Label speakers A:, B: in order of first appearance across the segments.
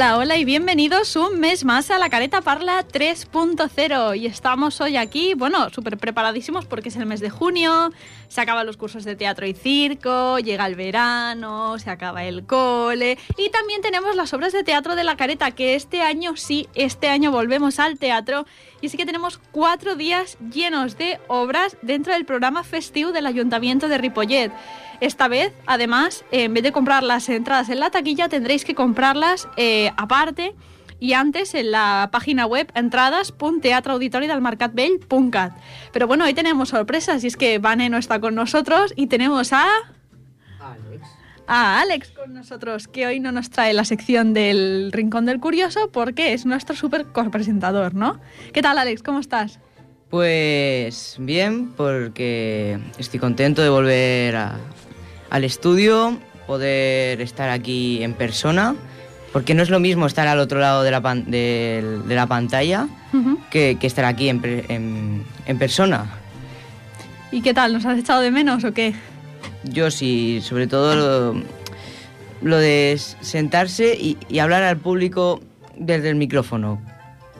A: Hola, hola y bienvenidos un mes más a la Careta Parla 3.0 y estamos hoy aquí, bueno, súper preparadísimos porque es el mes de junio, se acaban los cursos de teatro y circo, llega el verano, se acaba el cole. Y también tenemos las obras de teatro de la Careta que este año sí, este año volvemos al teatro. Y así que tenemos cuatro días llenos de obras dentro del programa festivo del Ayuntamiento de Ripollet. Esta vez, además, en vez de comprar las entradas en la taquilla, tendréis que comprarlas eh, aparte y antes en la página web entrades.teatroauditoridelmarcatbell.cat. Pero bueno, hoy tenemos sorpresas y es que Vane no está con nosotros y tenemos a...
B: Alex.
A: A Alex con nosotros, que hoy no nos trae la sección del Rincón del Curioso porque es nuestro súper presentador, ¿no? ¿Qué tal, Alex? ¿Cómo estás?
B: Pues bien, porque estoy contento de volver a, al estudio, poder estar aquí en persona, porque no es lo mismo estar al otro lado de la, de, la pantalla que, estar aquí en, en, persona.
A: ¿Y qué tal? ¿Nos has echado de menos o qué?
B: Yo sí, sobre todo lo, de sentarse y, y hablar al público desde el micrófono,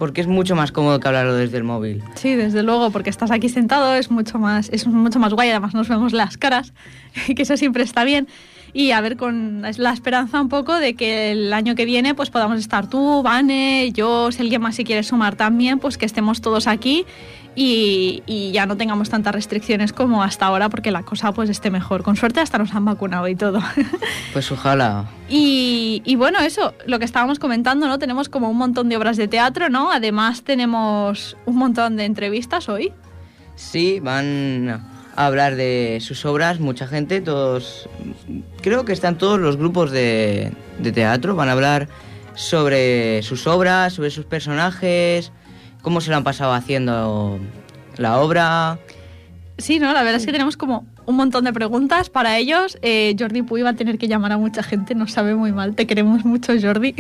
B: porque es mucho más cómodo que hablarlo desde el móvil.
A: Sí, desde luego, porque estás aquí sentado, es mucho más, es mucho más guay, además nos vemos las caras, que eso siempre está bien. Y a ver, con la esperanza un poco de que el año que viene pues podamos estar tú, Vane, yo, si alguien más se quiere sumar también, pues que estemos todos aquí y, ya no tengamos tantas restricciones como hasta ahora porque la cosa pues esté mejor. Con suerte hasta nos han vacunado y todo.
B: Pues ojalá.
A: Y, y, bueno, eso, lo que estábamos comentando, ¿no? Tenemos como un montón de obras de teatro, ¿no? Además tenemos un montón de entrevistas hoy.
B: Sí, van a hablar de sus obras, mucha gente, todos, creo que están todos los grupos de, de teatro, van a hablar sobre sus obras, sobre sus personajes, cómo se lo han pasado haciendo la obra.
A: Sí, no, la verdad es que tenemos como un montón de preguntas para ellos. Eh, Jordi Puy va a tener que llamar a mucha gente, nos sabe muy mal, te queremos mucho, Jordi.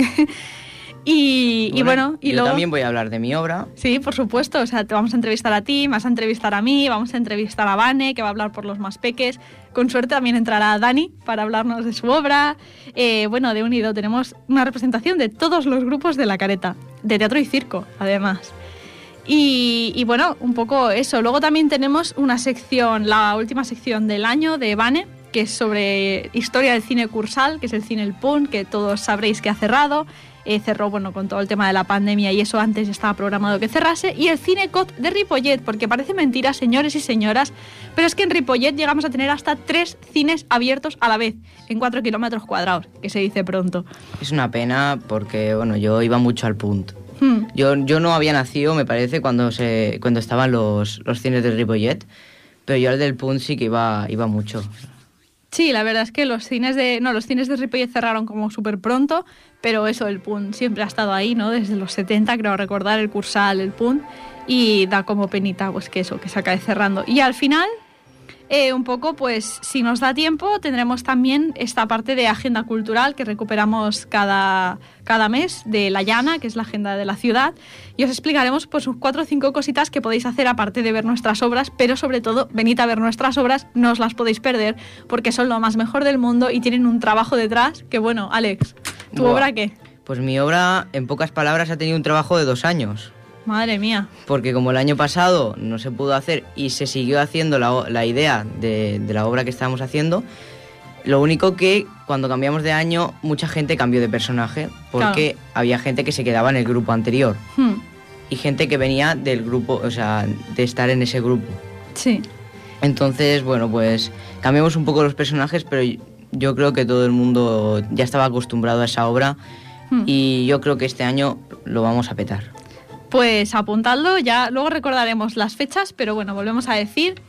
A: y, bueno, y,
B: yo también voy a hablar de mi obra.
A: Sí, por supuesto, o sea, te vamos a entrevistar a ti, vas a entrevistar a mí, vamos a entrevistar a Vane, que va a hablar por los más peques. Con suerte también entrará Dani para hablarnos de su obra. Eh, bueno, de Unido tenemos una representación de todos los grupos de la careta, de teatro y circo, además. Y, bueno, un poco eso. Luego también tenemos una sección, la última sección del año de Bane, que es sobre historia del cine cursal, que es el cine El Pun, que todos sabréis que ha cerrado. Eh, cerró bueno, con todo el tema de la pandemia y eso antes estaba programado que cerrase. Y el cine COT de Ripollet, porque parece mentira, señores y señoras, pero es que en Ripollet llegamos a tener hasta tres cines abiertos a la vez, en cuatro kilómetros cuadrados, que se dice pronto.
B: Es una pena porque bueno, yo iba mucho al punto Hmm. Yo, yo no había nacido, me parece, cuando, se, cuando estaban los, los cines de Ripollet, pero yo al del Punt sí que iba, iba mucho.
A: Sí, la verdad es que los cines de no los cines de Ripollet cerraron como súper pronto, pero eso el Punt siempre ha estado ahí, ¿no? Desde los 70, creo recordar el Cursal, el Punt y da como penita pues que eso que se acabe cerrando. Y al final eh, un poco, pues si nos da tiempo, tendremos también esta parte de agenda cultural que recuperamos cada, cada mes de La Llana, que es la agenda de la ciudad, y os explicaremos pues cuatro o cinco cositas que podéis hacer aparte de ver nuestras obras, pero sobre todo venid a ver nuestras obras, no os las podéis perder porque son lo más mejor del mundo y tienen un trabajo detrás que bueno, Alex, ¿tu obra qué?
B: Pues mi obra, en pocas palabras, ha tenido un trabajo de dos años.
A: Madre mía.
B: Porque como el año pasado no se pudo hacer y se siguió haciendo la, idea de, la obra que estábamos haciendo, lo único que cuando cambiamos de año mucha gente cambió de personaje porque había gente que se quedaba en el grupo anterior hmm. y gente que venía del grupo, o sea, de estar en ese grupo.
A: Sí.
B: Entonces, bueno, pues cambiamos un poco los personajes, pero yo creo que todo el mundo ya estaba acostumbrado a esa obra hmm. y yo creo que este año lo vamos a petar.
A: Pues apuntadlo, ya luego recordaremos las fechas, pero bueno, volvemos a decir.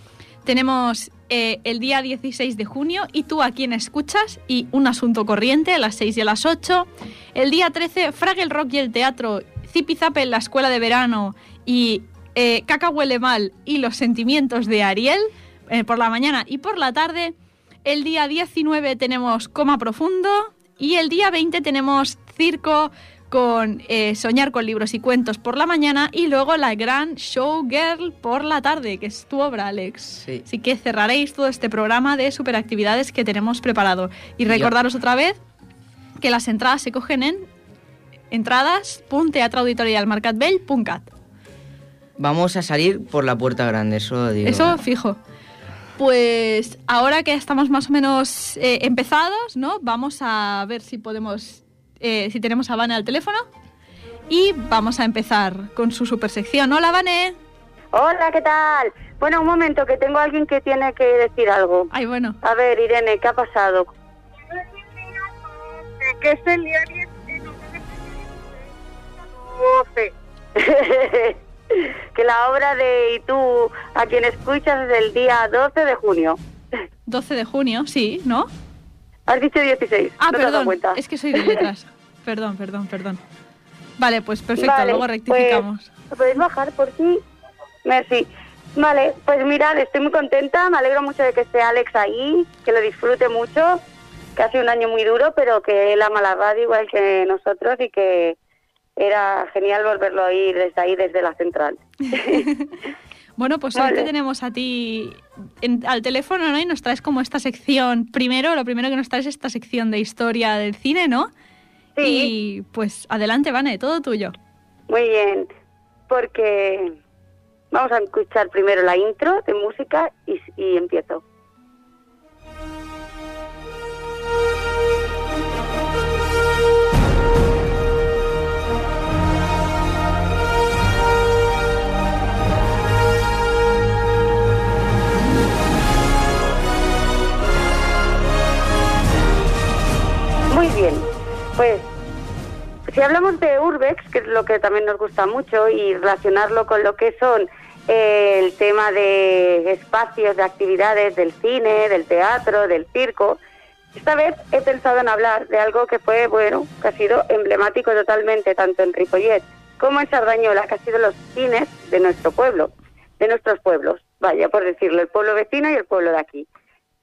A: Tenemos eh, el día 16 de junio y tú a quien escuchas y un asunto corriente a las 6 y a las 8. El día 13, Fraggle Rock y el teatro, Zipizape en la escuela de verano y eh, Caca huele mal y los sentimientos de Ariel eh, por la mañana y por la tarde. El día 19 tenemos Coma Profundo y el día 20 tenemos Circo con eh, Soñar con libros y cuentos por la mañana y luego la gran Showgirl por la tarde, que es tu obra, Alex.
B: Sí.
A: Así que cerraréis todo este programa de superactividades que tenemos preparado. Y recordaros otra vez que las entradas se cogen en entradas.teatroauditorialmarcatvell.cat.
B: Vamos a salir por la puerta grande, eso digo.
A: Eso fijo. Pues ahora que estamos más o menos eh, empezados, ¿no? Vamos a ver si podemos, eh, si tenemos a Vane al teléfono y vamos a empezar con su super sección. Hola, Vane.
C: Hola, ¿qué tal? Bueno, un momento, que tengo a alguien que tiene que decir algo.
A: Ay, bueno.
C: A ver, Irene, ¿qué ha pasado?
D: que es el día 10 de noviembre.
C: que la obra de Y tú, a quien escuchas, es el día 12 de junio.
A: 12 de junio, sí, ¿no?
C: Has dicho 16.
A: Ah,
C: no te has dado
A: perdón,
C: cuenta.
A: es que soy de letras. Perdón, perdón, perdón. Vale, pues perfecto,
C: Vale,
A: luego rectificamos.
C: Pues, ¿Podéis bajar por sí? Merci. Vale, pues mirad, estoy muy contenta, me alegro mucho de que esté Alex ahí, que lo disfrute mucho, que ha sido un año muy duro, pero que él ama la radio igual que nosotros y que era genial volverlo a oír desde ahí, desde la central.
A: Bueno, pues hoy
C: Vale.
A: te tenemos a ti en- al teléfono, ¿no? Y nos traes como esta sección. Primero, lo primero que nos traes es esta sección de historia del cine, ¿no?
C: Sí.
A: Y pues adelante, Vane, todo tuyo.
C: Muy bien, porque vamos a escuchar primero la intro de música y, y empiezo. Pues si hablamos de Urbex, que es lo que también nos gusta mucho, y relacionarlo con lo que son eh, el tema de espacios, de actividades del cine, del teatro, del circo, esta vez he pensado en hablar de algo que fue, bueno, que ha sido emblemático totalmente, tanto en Ripollet como en Sardañola, que ha sido los cines de nuestro pueblo, de nuestros pueblos, vaya, por decirlo, el pueblo vecino y el pueblo de aquí,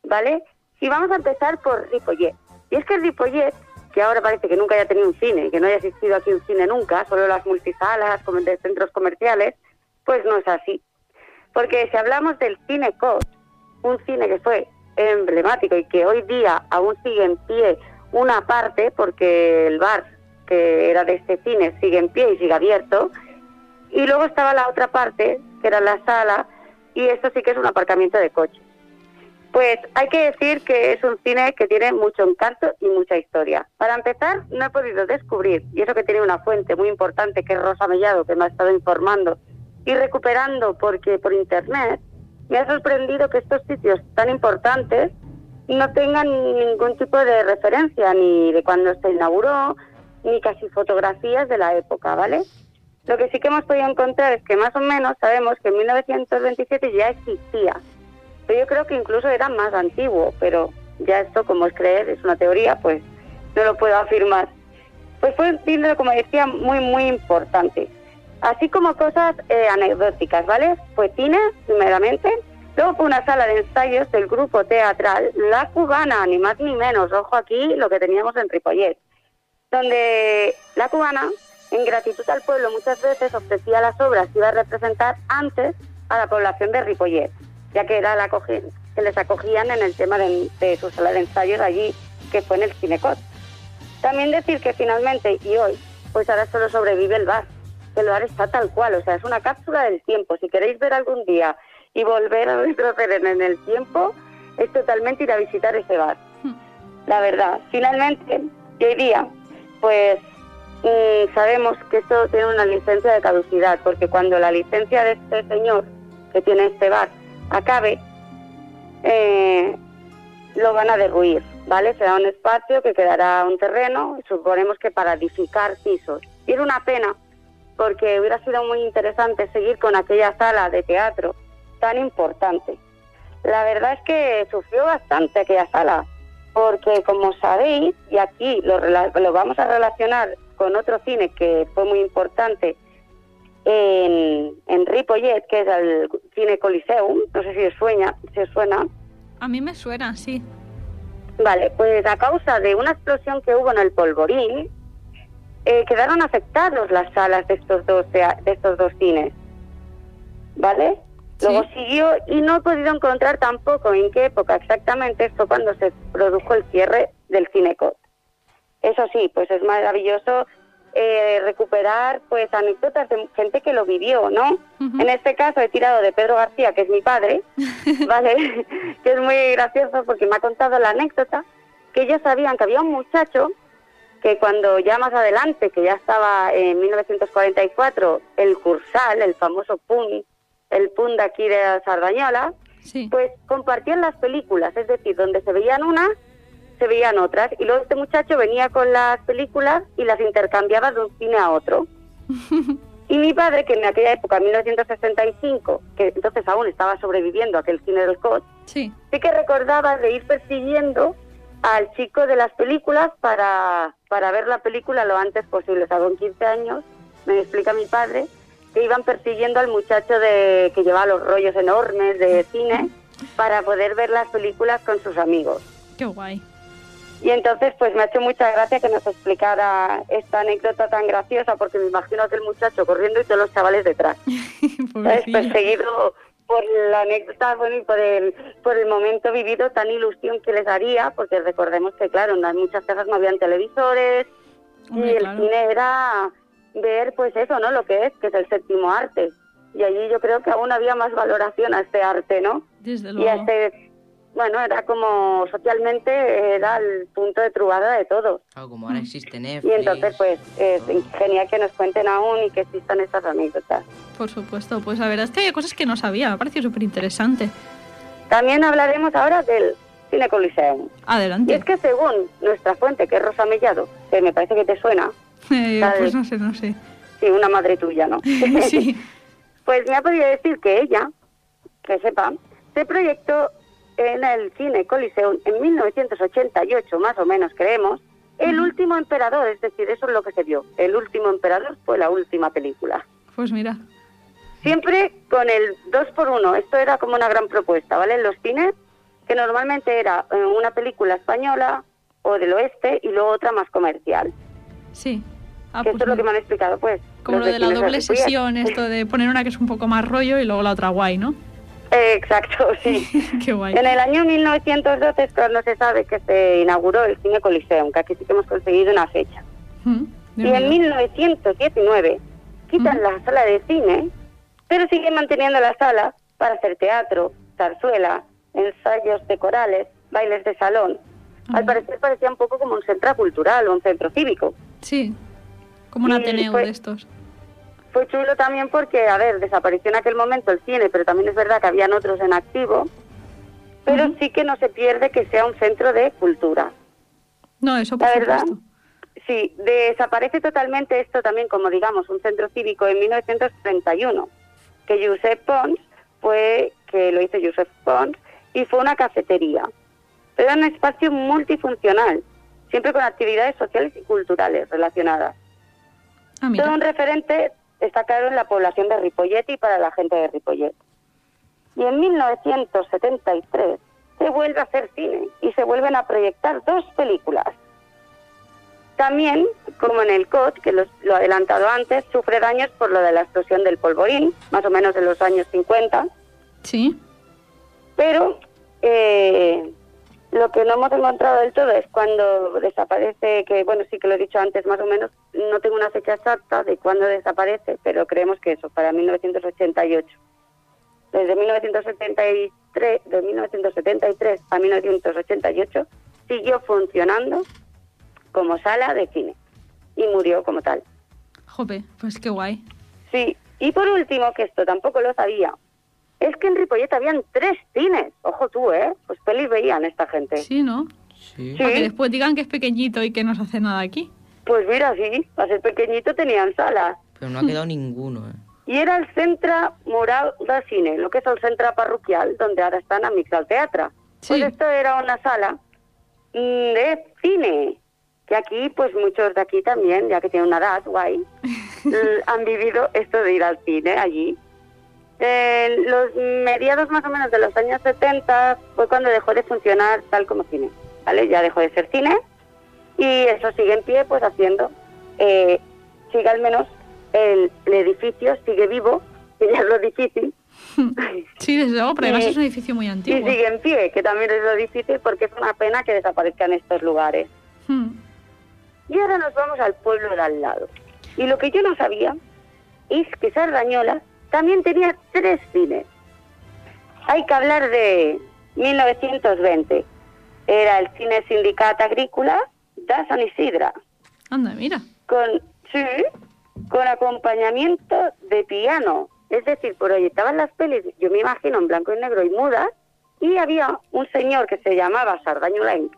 C: ¿vale? Y vamos a empezar por Ripollet. Y es que Ripollet, que ahora parece que nunca haya tenido un cine, que no haya existido aquí un cine nunca, solo las multisalas, de centros comerciales, pues no es así. Porque si hablamos del cine COS, un cine que fue emblemático y que hoy día aún sigue en pie una parte, porque el bar que era de este cine sigue en pie y sigue abierto, y luego estaba la otra parte, que era la sala, y esto sí que es un aparcamiento de coches. Pues hay que decir que es un cine que tiene mucho encanto y mucha historia. Para empezar, no he podido descubrir, y eso que tiene una fuente muy importante que es Rosa Mellado, que me ha estado informando y recuperando porque por internet, me ha sorprendido que estos sitios tan importantes no tengan ningún tipo de referencia, ni de cuando se inauguró, ni casi fotografías de la época, ¿vale? Lo que sí que hemos podido encontrar es que más o menos sabemos que en 1927 ya existía, pero yo creo que incluso era más antiguo, pero ya esto, como es creer, es una teoría, pues no lo puedo afirmar. Pues fue un cine, como decía, muy, muy importante. Así como cosas eh, anecdóticas, ¿vale? Fue cine, primeramente. Luego fue una sala de ensayos del grupo teatral La Cubana, ni más ni menos. Ojo aquí lo que teníamos en Ripollet. Donde La Cubana, en gratitud al pueblo, muchas veces ofrecía las obras que iba a representar antes a la población de Ripollet, ya que era la que les acogían en el tema de, de su sala de ensayos allí, que fue en el Cinecot. También decir que finalmente, y hoy, pues ahora solo sobrevive el bar. El bar está tal cual, o sea, es una cápsula del tiempo. Si queréis ver algún día y volver a retroceder en el tiempo, es totalmente ir a visitar ese bar. La verdad, finalmente, hoy día, pues mm, sabemos que esto tiene una licencia de caducidad, porque cuando la licencia de este señor que tiene este bar acabe, eh, lo van a derruir, ¿vale? Será un espacio que quedará un terreno, suponemos que para edificar pisos. Era una pena, porque hubiera sido muy interesante seguir con aquella sala de teatro tan importante. La verdad es que sufrió bastante aquella sala, porque como sabéis, y aquí lo vamos a relacionar con otro cine que fue muy importante en, en Ripollet, que es el cine Coliseum, no sé si os sueña, si os suena,
A: A mí me suena, sí.
C: Vale, pues a causa de una explosión que hubo en el polvorín, eh, quedaron afectados las salas de estos dos de estos dos cines, ¿vale?
A: Sí.
C: Luego siguió y no he podido encontrar tampoco en qué época exactamente esto cuando se produjo el cierre del Cinecot. Eso sí, pues es maravilloso eh, recuperar pues anécdotas de gente que lo vivió, ¿no? En este caso he tirado de Pedro García, que es mi padre, ¿vale? que es muy gracioso porque me ha contado la anécdota que ellos sabían que había un muchacho que cuando ya más adelante, que ya estaba en 1944, el Cursal, el famoso PUN, el PUN de aquí de Sardañola,
A: Sí.
C: pues compartían las películas, es decir, donde se veían unas, se veían otras, y luego este muchacho venía con las películas y las intercambiaba de un cine a otro. Y mi padre, que en aquella época, 1965, que entonces aún estaba sobreviviendo a aquel cine del COT,
A: Sí.
C: sí que recordaba de ir persiguiendo al chico de las películas para, para ver la película lo antes posible. O sea, con 15 años, me explica mi padre, que iban persiguiendo al muchacho de que llevaba los rollos enormes de cine para poder ver las películas con sus amigos.
A: Qué guay.
C: Y entonces, pues me ha hecho mucha gracia que nos explicara esta anécdota tan graciosa, porque me imagino a aquel muchacho corriendo y todos los chavales detrás. perseguido por la anécdota bueno, y por el, por el momento vivido tan ilusión que les haría, porque recordemos que, claro, en muchas casas no habían televisores
A: Hombre,
C: y el
A: claro.
C: cine era ver, pues eso, ¿no? Lo que es, que es el séptimo arte. Y allí yo creo que aún había más valoración a este arte, ¿no?
A: Desde
C: Y a
A: luego.
C: este, bueno, era como socialmente, era el punto de trubada de todos.
B: Claro, como ahora existe
C: Y
B: Netflix.
C: entonces, pues, es genial que nos cuenten aún y que existan estas anécdotas.
A: Por supuesto. Pues la verdad es que hay cosas que no sabía. Me ha parecido súper interesante.
C: También hablaremos ahora del Cine Coliseum. Y
A: Adelante.
C: es que según nuestra fuente, que es Rosa Mellado, que me parece que te suena,
A: Eh, pues no sé, no sé.
C: sí, una madre tuya, ¿no?
A: sí.
C: Pues me ha podido decir que ella, que sepa, se proyectó en el Cine Coliseum en 1988, más o menos creemos, El último emperador, es decir, eso es lo que se vio. El último emperador fue la última película.
A: Pues mira.
C: Siempre con el 2 por 1 esto era como una gran propuesta, ¿vale? En los cines, que normalmente era eh, una película española o del oeste y luego otra más comercial.
A: Sí. Ah,
C: que
A: pues
C: esto es lo que me han explicado, pues.
A: Como lo de la doble sesión, esto de poner una que es un poco más rollo y luego la otra guay, ¿no?
C: Exacto, sí.
A: Qué guay.
C: En el año 1912 es cuando se sabe que se inauguró el Cine Coliseum, que aquí sí que hemos conseguido una fecha.
A: Mm,
C: Y en
A: mío.
C: 1919 quitan la sala de cine, pero siguen manteniendo la sala para hacer teatro, zarzuela, ensayos de corales, bailes de salón. Al parecer parecía un poco como un centro cultural o un centro cívico.
A: Sí. Como un
C: Y
A: Ateneo
C: fue-
A: de estos.
C: Fue chulo también porque, a ver, desapareció en aquel momento el cine, pero también es verdad que habían otros en activo. Pero sí que no se pierde que sea un centro de cultura.
A: No, eso por
C: La verdad, sí, desaparece totalmente esto también como, digamos, un centro cívico en 1931, que Josep Pons fue, que lo hizo Josep Pons, y fue una cafetería. Pero era un espacio multifuncional, siempre con actividades sociales y culturales relacionadas.
A: Ah,
C: Todo un referente está claro en la población de Ripollet y para la gente de Ripollet. Y en 1973 se vuelve a hacer cine y se vuelven a proyectar dos películas. También, como en el COT, que los- lo he adelantado antes, sufre daños por lo de la explosión del polvorín, más o menos en los años 50,
A: Sí.
C: pero eh, lo que no hemos encontrado del todo es cuando desaparece, que bueno, sí que lo he dicho antes más o menos, no tengo una fecha exacta de cuándo desaparece, pero creemos que eso, para 1988. Desde 1973, de 1973 a 1988 siguió funcionando como sala de cine y murió como tal.
A: Jope, pues qué guay.
C: Sí, y por último, que esto tampoco lo sabía, es que en Ripollet habían tres cines. Ojo tú, ¿eh? Pues pelis veían esta gente.
A: Sí, ¿no?
B: Sí.
A: Para que después digan que es pequeñito y que no se hace nada aquí.
C: Pues mira, sí, a ser pequeñito tenían salas.
B: Pero no ha quedado ninguno, ¿eh?
C: Y era el Centre Mural de Cine, lo que es el centre parroquial, donde ahora están Amics al Teatre. Pues
A: Sí.
C: esto era una sala mm, de cine, que aquí, pues muchos de aquí también, ya que tienen una edad guay, han vivido esto de ir al cine allí. En los mediados más o menos de los años 70 fue cuando dejó de funcionar tal como cine, ¿vale? Ya dejó de ser cine y eso sigue en pie, pues haciendo, eh, sigue al menos el, el edificio, sigue vivo, que ya es lo difícil,
A: Sí, desde luego, pero además es un edificio muy
C: y
A: antiguo.
C: sigue en pie, que también es lo difícil porque es una pena que desaparezcan estos lugares.
A: Hmm.
C: Y ahora nos vamos al pueblo de al lado. Y lo que yo no sabía es que Sardañola también tenía tres cines. Hay que hablar de 1920. Era el cine Sindicat Agrícola de San Isidra,
A: Anda, mira.
C: con, sí, con acompañamiento de piano. Es decir, proyectaban las pelis, yo me imagino, en blanco y negro y mudas, y había un señor que se llamaba Sardañolain,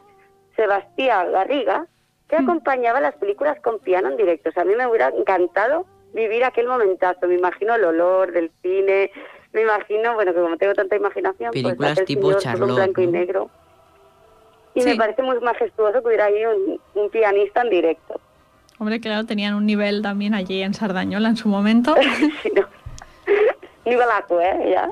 C: Sebastián Garriga, que
A: Mm.
C: acompañaba las películas con piano en directo. O sea, a mí me hubiera encantado vivir aquel momentazo. Me imagino el olor del cine, me imagino, bueno, que como tengo tanta imaginación,
B: Películas
C: pues aquel
B: tipo
C: señor todo
B: Charlotte,
C: en blanco y negro. Y
A: Sí.
C: me parece muy majestuoso que hubiera ahí un, un pianista en directo.
A: Hombre, claro, tenían un nivel también allí en Sardañola en su momento.
C: Sí, no. Nivelaco, ¿eh? Ya.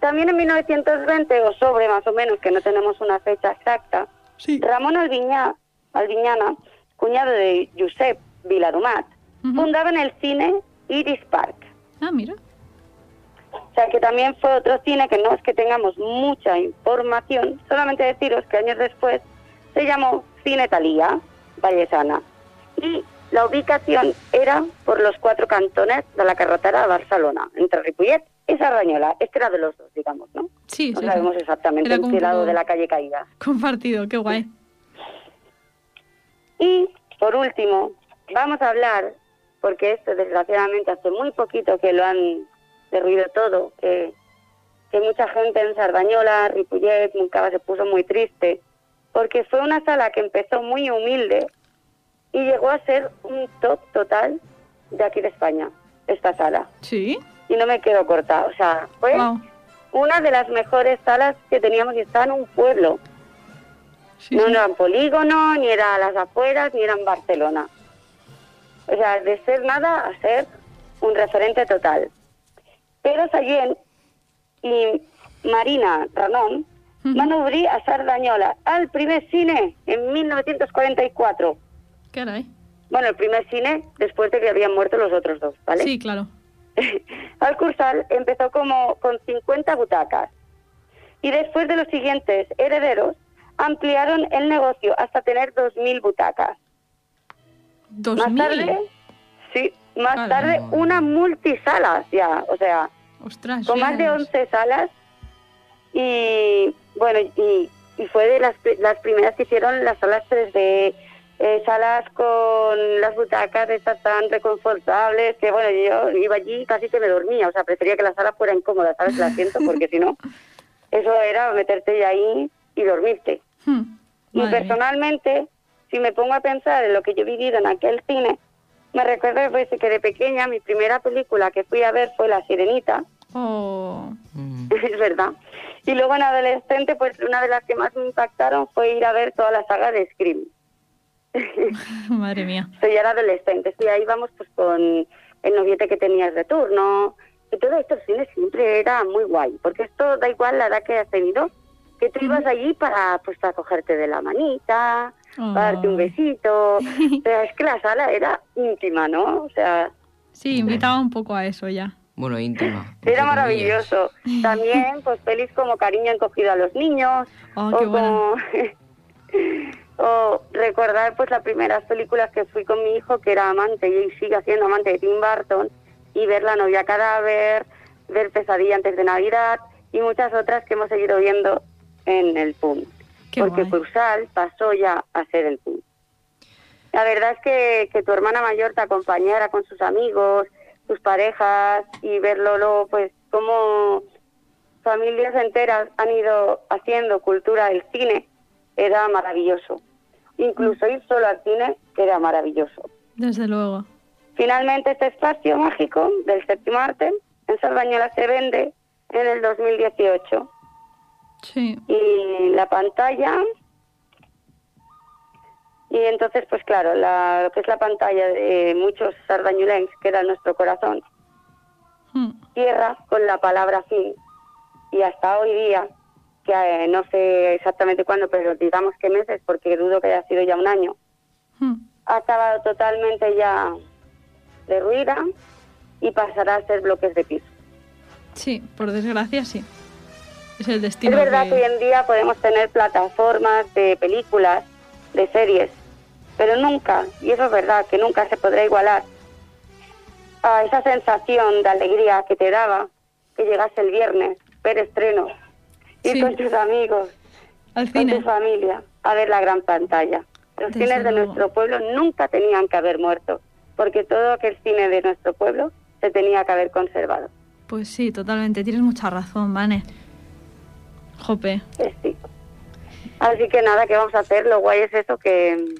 C: También en 1920, o sobre más o menos, que no tenemos una fecha exacta,
A: Sí.
C: Ramón Alviñá, Alviñana, cuñado de Josep Viladomat,
A: Ujú.
C: fundaba en el cine Iris Park.
A: Ah, mira.
C: O sea que también fue otro cine que no es que tengamos mucha información, solamente deciros que años después se llamó Cine Talía, Vallesana. Y la ubicación era por los cuatro cantones de la carretera de Barcelona, entre Ripollet y Sardañola. Este era de los dos, digamos, ¿no?
A: Sí,
C: No
A: sí,
C: sabemos
A: sí.
C: exactamente en qué lado de la calle caída.
A: Compartido, qué guay.
C: Y, por último, vamos a hablar, porque esto desgraciadamente hace muy poquito que lo han derruido todo, que, que mucha gente en Sardañola, Ripollet, Moncava se puso muy triste, porque fue una sala que empezó muy humilde y llegó a ser un top total de aquí de España, esta sala.
A: Sí.
C: Y no me quedo corta, o sea, fue
A: Wow.
C: una de las mejores salas que teníamos y estaba en un pueblo.
A: Sí,
C: no
A: sí.
C: era en polígono, ni era a las afueras, ni era en Barcelona. O sea, de ser nada a ser un referente total. Pero Sallent y Marina Ranón van a obrir a Sardañola al primer cine en 1944.
A: Caray.
C: Bueno, el primer cine después de que habían muerto los otros dos, ¿vale?
A: Sí, claro.
C: Al cursal empezó como con 50 butacas y después de los siguientes herederos ampliaron el negocio hasta tener 2.000 butacas. Más tarde, sí, más tarde una multisala ya, o sea,
A: Ostras.
C: con más de
A: ya.
C: 11 salas y bueno, y, y fue de las, las primeras que hicieron las salas 3D, eh, salas con las butacas estas tan reconfortables, que bueno, yo iba allí y casi que me dormía, o sea, prefería que la sala fuera incómoda, ¿sabes? El asiento, porque si no, eso era meterte ahí y dormirte.
A: Hmm.
C: Y personalmente, si me pongo a pensar en lo que yo he vivido en aquel cine, me recuerdo pues, que de pequeña mi primera película que fui a ver fue La Sirenita,
A: Oh.
C: Es verdad. Y luego en adolescente, pues una de las que más me impactaron fue ir a ver toda la saga de Scream.
A: Madre mía.
C: Soy ya era adolescente, y ahí vamos pues con el noviete que tenías de turno. Y todo esto el cine siempre era muy guay, porque esto da igual la edad que has tenido, que tú ibas allí para pues para cogerte de la manita, para darte un
A: Oh.
C: besito. O sea, es que la sala era íntima, ¿no? O sea,
A: Sí, invitaba un poco a eso ya.
B: Bueno, íntima.
C: Era
B: comillas.
C: maravilloso. También, pues, pelis como Cariño encogido a los niños.
A: Oh,
C: o,
A: qué buena.
C: como- o recordar, pues, las primeras películas que fui con mi hijo, que era amante y sigue siendo amante de Tim Burton, y ver La novia cadáver, ver Pesadilla antes de Navidad y muchas otras que hemos seguido viendo en el PUM.
A: Qué
C: porque
A: guay.
C: Cursal pasó ya a ser el PUM. La verdad es que, que tu hermana mayor te acompañara con sus amigos, tus parejas y verlo luego, pues, como familias enteras han ido haciendo cultura del cine, era maravilloso. Incluso ir solo al cine era maravilloso.
A: Desde luego.
C: Finalmente, este espacio mágico del séptimo arte en Sardañola se vende en el 2018
A: Sí.
C: y la pantalla y entonces pues claro la, lo que es la pantalla de muchos sardañulenses que era nuestro corazón
A: Hmm.
C: cierra con la palabra fin y hasta hoy día que eh, no sé exactamente cuándo pero digamos que meses porque dudo que haya sido ya un año
A: Hmm.
C: ha acabado totalmente ya derruida y pasará a ser bloques de piso
A: Sí, por desgracia sí. Es el
C: Es
A: destino.
C: verdad que
A: que-
C: hoy en día podemos tener plataformas de películas, de series, pero nunca, y eso es verdad, que nunca se podrá igualar a esa sensación de alegría que te daba que llegase el viernes, ver estreno, ir
A: Sí.
C: con tus amigos,
A: Al
C: con tu familia, a ver la gran pantalla. Los
A: Desde
C: cines de
A: luego.
C: nuestro pueblo nunca tenían que haber muerto, porque todo aquel cine de nuestro pueblo se tenía que haber conservado.
A: Pues sí, totalmente. Tienes mucha razón, Vane. Jope.
C: Sí. Así que nada, ¿qué vamos a hacer? Lo guay es eso, que,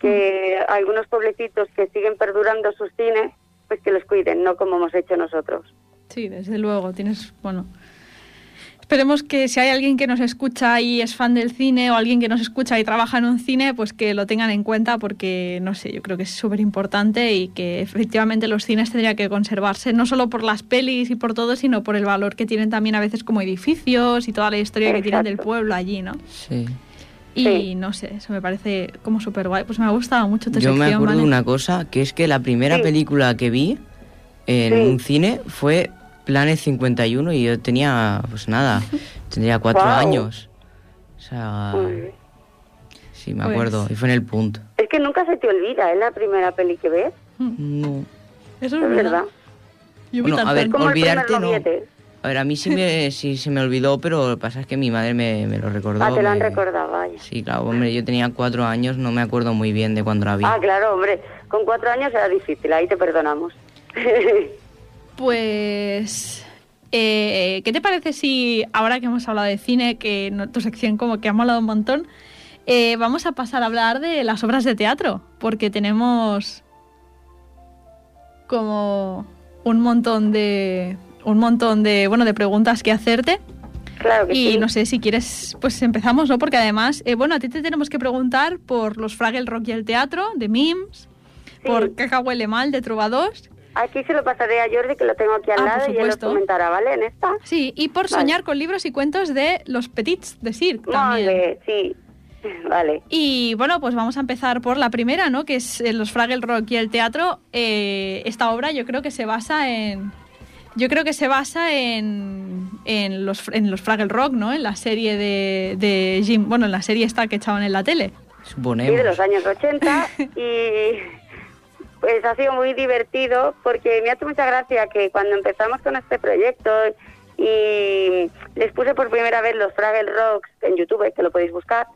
C: que algunos pueblecitos que siguen perdurando sus cines, pues que los cuiden, no como hemos hecho nosotros.
A: Sí, desde luego. Tienes, bueno. Esperemos que si hay alguien que nos escucha y es fan del cine o alguien que nos escucha y trabaja en un cine, pues que lo tengan en cuenta porque, no sé, yo creo que es súper importante y que efectivamente los cines tendrían que conservarse, no solo por las pelis y por todo, sino por el valor que tienen también a veces como edificios y toda la historia que tienen del pueblo allí, ¿no?
B: Sí.
A: Y
C: Sí.
A: no sé, eso me parece como súper guay. Pues me ha gustado mucho tu
B: Yo me
A: sección,
B: acuerdo de
A: ¿vale?
B: una cosa, que es que la primera
C: Sí.
B: película que vi en
C: Sí.
B: un cine fue Planet 51 y yo tenía, pues nada, tendría cuatro
C: Guau.
B: años. O sea, sí, me
A: Pues-
B: acuerdo. Y fue en el punto.
C: Es que nunca se te olvida, es la primera peli que ves,
B: No.
A: Eso
C: es verdad.
A: Yo vi
B: Bueno, a ver,
C: Como
B: olvidarte no.
C: noviete.
B: A ver, a mí sí, me, sí se me olvidó, pero lo que pasa es que mi madre me, me lo recordó.
C: Ah, te lo han
B: me-
C: recordado, vaya.
B: Sí, claro, hombre, yo tenía cuatro años, no me acuerdo muy bien de cuándo la vi.
C: Ah, claro, hombre, con cuatro años era difícil, ahí te perdonamos.
A: Pues, eh, ¿qué te parece si ahora que hemos hablado de cine, que no- tu sección como que ha molado un montón, eh, vamos a pasar a hablar de las obras de teatro? Porque tenemos como un montón de un montón de bueno de preguntas que hacerte
C: claro que
A: y
C: sí.
A: no sé si quieres pues empezamos no porque además eh, bueno a ti te tenemos que preguntar por los Fraggle Rock y el teatro de Mims
C: Sí.
A: por Caca huele mal de Trovados
C: Aquí se lo pasaré a Jordi, que lo tengo aquí al
A: Ah,
C: lado, y él lo comentará, ¿vale? En esta.
A: Sí, y por
C: Vale.
A: soñar con libros y cuentos de los Petits de Cirque también.
C: bien, sí. Vale.
A: Y bueno, pues vamos a empezar por la primera, ¿no? Que es eh, los Fraggle Rock y el teatro. Eh, esta obra yo creo que se basa en... Yo creo que se basa en, en, los, en los Fraggle Rock, ¿no? En la serie de, de Jim... Bueno, en la serie esta que echaban en la tele.
B: Suponemos.
C: Sí, de los años 80 y pues ha sido muy divertido porque me ha hecho mucha gracia que cuando empezamos con este proyecto y les puse por primera vez los Fraggle Rocks en YouTube, que lo podéis buscar,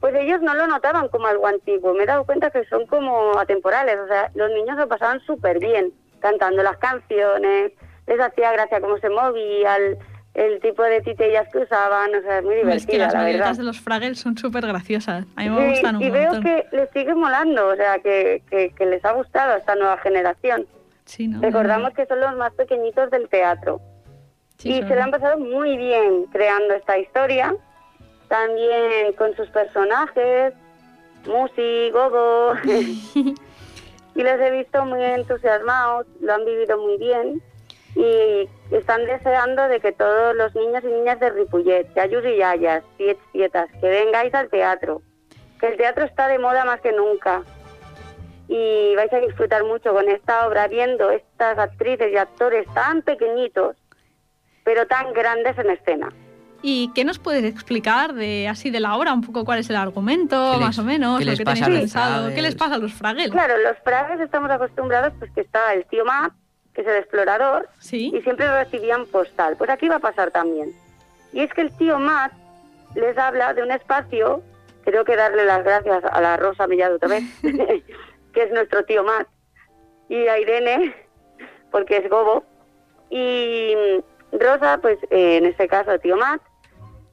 C: pues ellos no lo notaban como algo antiguo. Me he dado cuenta que son como atemporales, o sea, los niños lo pasaban súper bien cantando las canciones, les hacía gracia cómo se movía, el, tipo de titellas que usaban, o sea, es muy
A: es que
C: divertida,
A: las
C: la verdad.
A: de los Fraggle son súper graciosas. A mí me
C: Sí,
A: gustan un
C: y veo que les sigue molando, o sea, que, que, que les ha gustado a esta nueva generación.
A: Sí, ¿no?
C: Recordamos que son los más pequeñitos del teatro
A: Sí,
C: y
A: son-
C: se lo han pasado muy bien creando esta historia, también con sus personajes, Musi, Gogo, y los he visto muy entusiasmados, lo han vivido muy bien y están deseando de que todos los niños y niñas de Ripollet, yayus y yayas, tiets, tietas, que vengáis al teatro, que el teatro está de moda más que nunca y vais a disfrutar mucho con esta obra viendo estas actrices y actores tan pequeñitos pero tan grandes en escena.
A: ¿Y qué nos puedes explicar de así de la obra? Un poco cuál es el argumento,
B: ¿Qué les-
A: más o menos,
B: qué
A: lo
B: les
A: que
B: pasa
A: tenéis
B: a los
A: pensado. ¿Qué les pasa a los Fraggle?
C: Claro, los frases estamos acostumbrados pues que está el tío Matt, que es el explorador,
A: Sí.
C: y siempre recibían postal. Pues aquí va a pasar también. Y es que el tío Matt les habla de un espacio, creo que darle las gracias a la Rosa Millado otra vez, que es nuestro tío Matt, y a Irene, porque es Gobo, y Rosa, pues eh, en este caso tío Matt,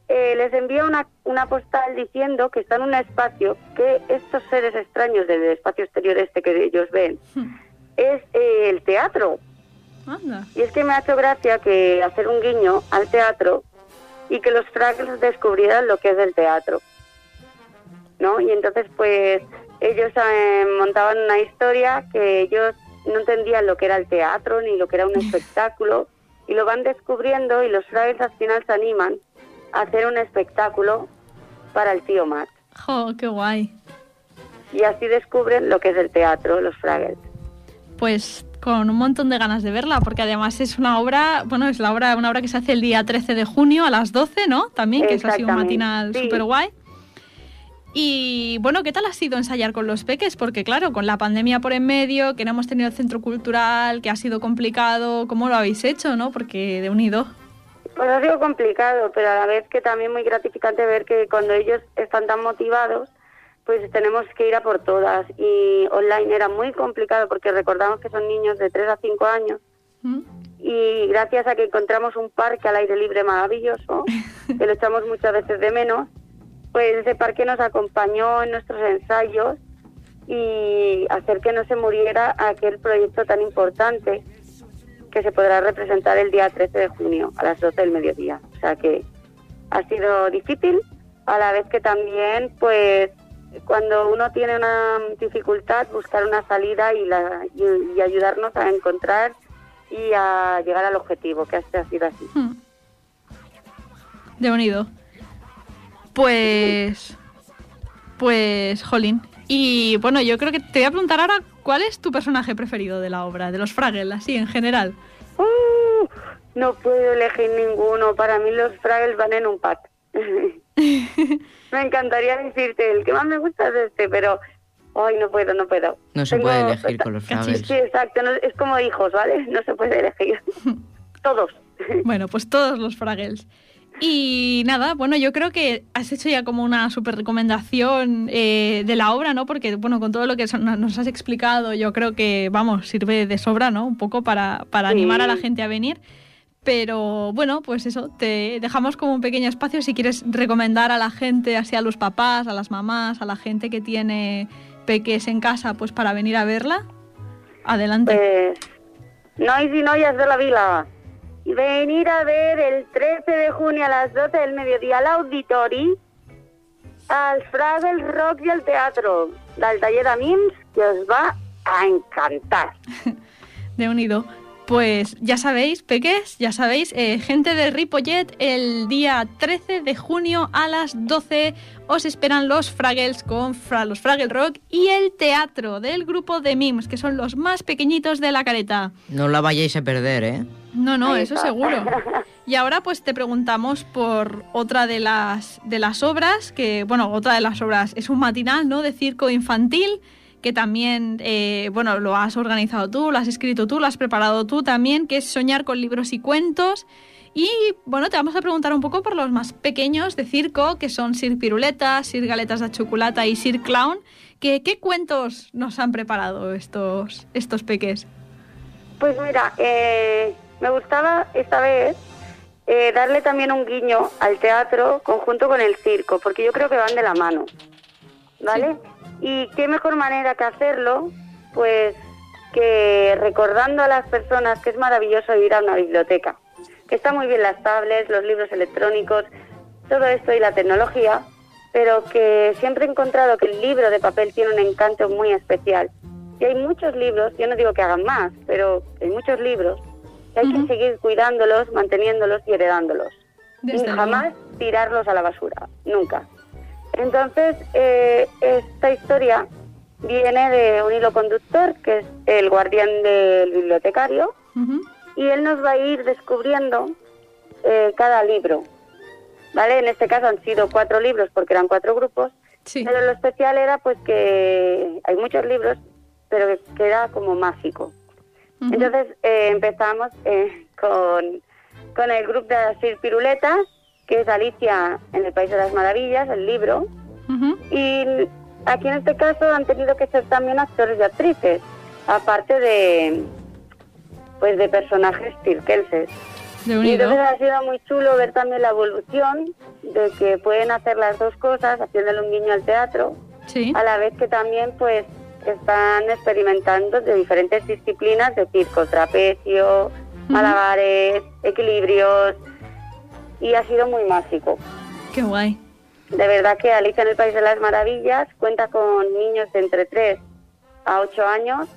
C: eh, les envía una, una postal diciendo que está en un espacio que estos seres extraños del espacio exterior este que ellos ven es eh, el teatro.
A: Anda.
C: Y es que me ha hecho gracia que hacer un guiño al teatro y que los Fraggles descubrieran lo que es el teatro. ¿No? Y entonces, pues, ellos eh, montaban una historia que ellos no entendían lo que era el teatro ni lo que era un espectáculo y lo van descubriendo y los Fraggles al final se animan a hacer un espectáculo para el tío Matt.
A: Jo, qué guay.
C: Y así descubren lo que es el teatro, los Fraggles.
A: Pues con un montón de ganas de verla, porque además es una obra, bueno, es la obra, una obra que se hace el día 13 de junio a las 12, ¿no? También, que es así un matinal
C: sí.
A: súper guay. Y bueno, ¿qué tal ha sido ensayar con los peques? Porque claro, con la pandemia por en medio, que no hemos tenido el centro cultural, que ha sido complicado, ¿cómo lo habéis hecho, no? Porque de unido.
C: Pues ha sido complicado, pero a la vez que también muy gratificante ver que cuando ellos están tan motivados, pues tenemos que ir a por todas. Y online era muy complicado porque recordamos que son niños de 3 a 5 años.
A: ¿Mm?
C: Y gracias a que encontramos un parque al aire libre maravilloso, que lo echamos muchas veces de menos, pues ese parque nos acompañó en nuestros ensayos y hacer que no se muriera aquel proyecto tan importante que se podrá representar el día 13 de junio a las 12 del mediodía. O sea que ha sido difícil, a la vez que también, pues, cuando uno tiene una dificultad, buscar una salida y, la, y, y ayudarnos a encontrar y a llegar al objetivo, que ha sido así.
A: Hmm. De unido. Pues. Pues, Jolín. Y bueno, yo creo que te voy a preguntar ahora cuál es tu personaje preferido de la obra, de los Fraggles, así en general.
C: ¡Uh! no puedo elegir ninguno. Para mí los Fraggles van en un pack. me encantaría decirte, el que más me gusta es este, pero Ay, no puedo, no puedo.
B: No se
C: Tengo-
B: puede elegir con los Fraggles.
C: Sí, exacto. no- es como hijos, ¿vale? No se puede elegir. Todos.
A: Bueno, pues todos los Fraggles. Y nada, bueno, yo creo que has hecho ya como una super recomendación eh, de la obra, ¿no? Porque, bueno, con todo lo que son- nos has explicado, yo creo que, vamos, sirve de sobra, ¿no? Un poco para, para
C: Sí.
A: animar a la gente a venir. Pero bueno, pues eso, te dejamos como un pequeño espacio si quieres recomendar a la gente, así a los papás, a las mamás, a la gente que tiene peques en casa, pues para venir a verla. Adelante.
C: Pues, nois y noias de la vila. Y venir a ver el 13 de junio a las 12 del mediodía al Auditori, al Fraggle Rock y al teatro del taller de Mims, que os va a encantar.
A: de unido. Pues ya sabéis, peques, ya sabéis, eh, gente de Ripollet, el día 13 de junio a las 12 os esperan los Fraggles con fra- los Fraggle Rock y el teatro del grupo de Mims, que son los más pequeñitos de la careta.
B: No la vayáis a perder, ¿eh?
A: No, no, eso seguro. Y ahora pues te preguntamos por otra de las, de las obras, que bueno, otra de las obras es un matinal, ¿no? De circo infantil, que también, eh, bueno, lo has organizado tú, lo has escrito tú, lo has preparado tú también, que es Soñar con libros y cuentos. Y bueno, te vamos a preguntar un poco por los más pequeños de circo, que son Sir Piruleta, Sir Galetas de Chocolata y Sir Clown. Que, ¿Qué cuentos nos han preparado estos, estos peques?
C: Pues mira, eh, me gustaba esta vez eh, darle también un guiño al teatro conjunto con el circo, porque yo creo que van de la mano, ¿vale? Y qué mejor manera que hacerlo, pues que recordando a las personas que es maravilloso ir a una biblioteca, que está muy bien las tablets, los libros electrónicos, todo esto y la tecnología, pero que siempre he encontrado que el libro de papel tiene un encanto muy especial. Y hay muchos libros, yo no digo que hagan más, pero hay muchos libros que hay que seguir cuidándolos, manteniéndolos y heredándolos.
A: Desde
C: y jamás tirarlos a la basura, nunca. Entonces, eh, esta historia viene de un hilo conductor, que es el guardián del bibliotecario, y él nos va a ir descubriendo eh, cada libro. ¿Vale? En este caso han sido cuatro libros porque eran cuatro grupos,
A: Sí.
C: pero lo especial era pues que hay muchos libros, pero que queda como mágico. Entonces eh, empezamos eh, con, con el grupo de Sir Piruletas, que es Alicia en el País de las Maravillas, el libro, y aquí en este caso han tenido que ser también actores y actrices, aparte de pues de personajes circenses.
A: De
C: Y entonces ha sido muy chulo ver también la evolución de que pueden hacer las dos cosas, haciéndole un guiño al teatro,
A: Sí.
C: a la vez que también pues están experimentando de diferentes disciplinas de circo, trapecio, malabares, equilibrios, y ha sido muy mágico.
A: Qué guay.
C: De verdad que Alicia en el País de las Maravillas cuenta con niños de entre 3 a 8 años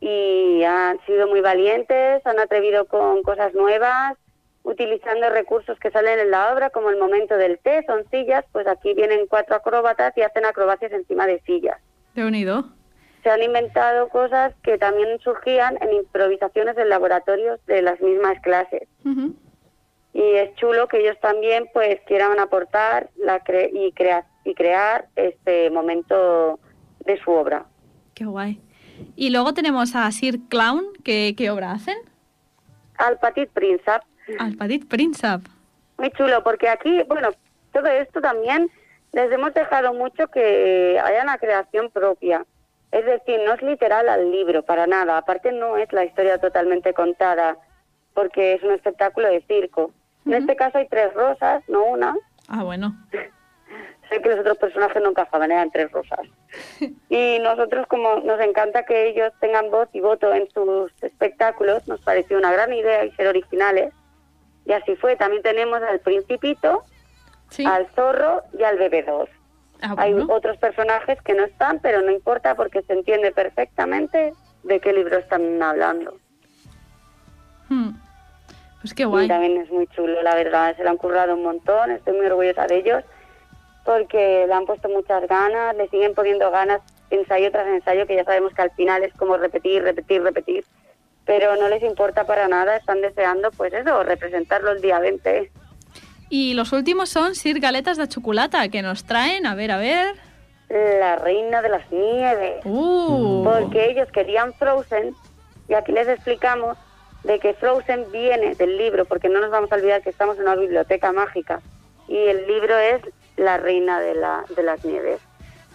C: y han sido muy valientes, han atrevido con cosas nuevas, utilizando recursos que salen en la obra, como el momento del té, son sillas, pues aquí vienen cuatro acróbatas y hacen acrobacias encima de sillas.
A: De unido.
C: Se han inventado cosas que también surgían en improvisaciones en laboratorios de las mismas clases.
A: Ujú.
C: Y es chulo que ellos también pues quieran aportar la cre- y, crea- y crear este momento de su obra.
A: Qué guay. Y luego tenemos a Sir Clown, que ¿qué obra hacen?
C: Al Petit Príncipe,
A: Al Petit Príncipe.
C: muy chulo, porque aquí, bueno, todo esto también les hemos dejado mucho que haya una creación propia. Es decir, no es literal al libro, para nada. Aparte no es la historia totalmente contada, porque es un espectáculo de circo. En este caso hay tres rosas, no una.
A: Ah, bueno.
C: Sé que los otros personajes no encajaban, eran tres rosas. Y nosotros, como nos encanta que ellos tengan voz y voto en sus espectáculos, nos pareció una gran idea y ser originales. Y así fue. También tenemos al Principito,
A: Sí.
C: al Zorro y al Bebé 2.
A: Ah,
C: Hay otros personajes que no están, pero no importa porque se entiende perfectamente de qué libro están hablando.
A: Hmm. Pues qué
C: Y
A: guay.
C: también es muy chulo, la verdad. Se lo han currado un montón. Estoy muy orgullosa de ellos porque le han puesto muchas ganas, le siguen poniendo ganas ensayo tras ensayo, que ya sabemos que al final es como repetir, repetir, repetir. Pero no les importa para nada, están deseando, pues eso, representarlo el día 20.
A: Y los últimos son Sir Galetas de Chocolata, que nos traen, a ver, a ver.
C: La reina de las nieves.
A: Uh.
C: Porque ellos querían Frozen y aquí les explicamos de que Frozen viene del libro, porque no nos vamos a olvidar que estamos en una biblioteca mágica y el libro es La reina de, la, de las nieves.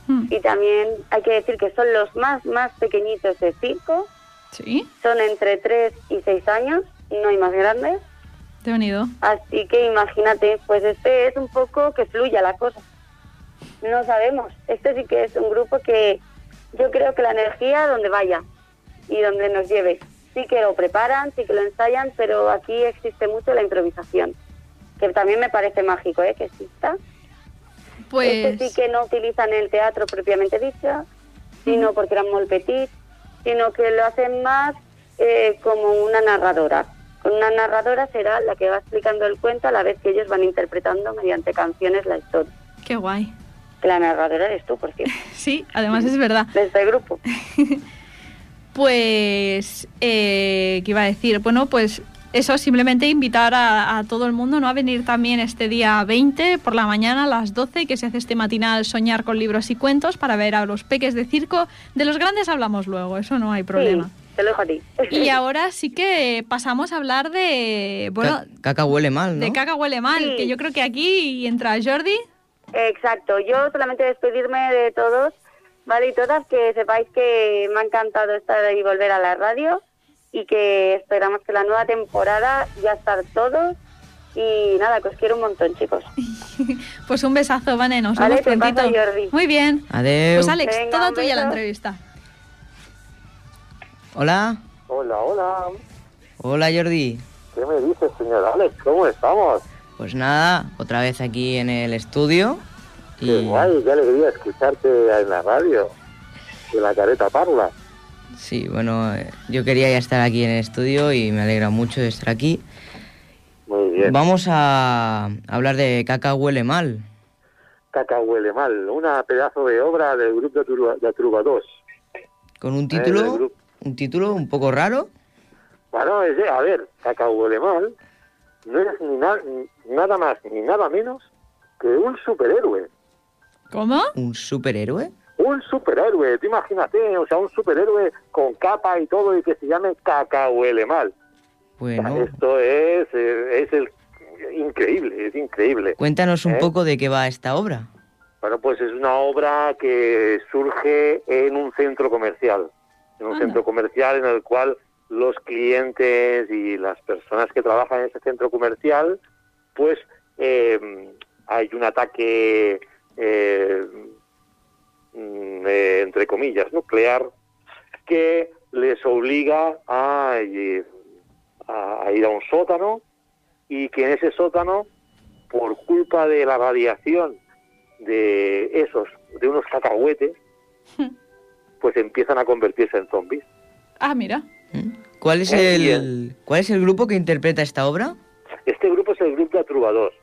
A: Hmm.
C: Y también hay que decir que son los más, más pequeñitos de circo,
A: Sí,
C: son entre 3 y 6 años, no hay más grandes,
A: te he venido.
C: así que imagínate, pues este es un poco que fluya la cosa. No sabemos, este sí que es un grupo que yo creo que la energía donde vaya y donde nos lleve. Sí que lo preparan, sí que lo ensayan, pero aquí existe mucho la improvisación, que también me parece mágico, ¿eh? Que exista.
A: Pues.
C: Este sí que no utilizan el teatro propiamente dicho, sino porque eran muy petit, sino que lo hacen más eh, como una narradora. Con una narradora será la que va explicando el cuento a la vez que ellos van interpretando mediante canciones la historia.
A: Qué guay.
C: La narradora eres tú, por cierto,
A: Sí, además es verdad.
C: de este grupo.
A: Pues, eh, ¿qué iba a decir? Bueno, pues eso, simplemente invitar a, a todo el mundo ¿no? a venir también este día 20 por la mañana a las 12, que se hace este matinal Soñar con libros y cuentos para ver a los peques de circo. De los grandes hablamos luego, eso no hay problema.
C: Sí, te lo dejo a ti.
A: Y ahora sí que pasamos a hablar de, bueno,
B: Ca- caca huele mal, ¿no?
A: de caca huele mal,
C: Sí.
A: que yo creo que aquí entra Jordi.
C: Exacto, yo solamente despedirme de todos, ¿vale? Y todas, que sepáis que me ha encantado estar y volver a la radio y que esperamos que la nueva temporada ya estar todos. Y nada, que os quiero un montón, chicos.
A: Pues un besazo, Vane, nos
C: Vale,
A: vemos prontito.
C: paso, Jordi.
A: Muy bien.
B: Adeu.
A: Pues Alex,
C: Venga,
A: toda tuya la entrevista.
B: Hola.
E: Hola, hola.
B: Hola, Jordi.
E: ¿Qué me dices, señor Alex? ¿Cómo estamos?
B: Pues nada, otra vez aquí en el estudio.
E: Qué guay, qué alegría escucharte en la radio. Que la careta parla.
B: Sí, bueno, eh, yo quería ya estar aquí en el estudio y me alegra mucho de estar aquí.
E: Muy bien.
B: Vamos a hablar de caca huele mal.
E: Caca huele mal. Una pedazo de obra del grupo de, Truba- de Trubados.
B: Con un
E: Eh,
B: título,
E: grupo.
B: un título un poco raro.
E: Bueno, es de- a ver, Caca huele mal no es ni na- ni nada más ni nada menos que un superhéroe.
A: ¿Cómo?
B: Un superhéroe.
E: Un superhéroe, tú imagínate, o sea, un superhéroe con capa y todo y que se llame Caca huele mal.
B: Bueno,
E: Esto es, eh, es el, increíble, es increíble.
B: cuéntanos un
E: ¿Eh?
B: poco de qué va esta obra.
E: Bueno, pues es una obra que surge en un centro comercial, en un
A: Anda.
E: centro comercial en el cual los clientes y las personas que trabajan en ese centro comercial, pues eh, hay un ataque, eh, mm, eh, entre comillas, nuclear, que les obliga a, eh, a- ir a un sótano y que en ese sótano, por culpa de la radiación de esos, de unos cacahuetes, pues empiezan a convertirse en zombies.
A: Ah, mira.
B: ¿Mm? ¿Cuál es
E: Eh,
B: el cuál es el grupo que interpreta esta obra?
E: Este grupo es el grupo de Trubados,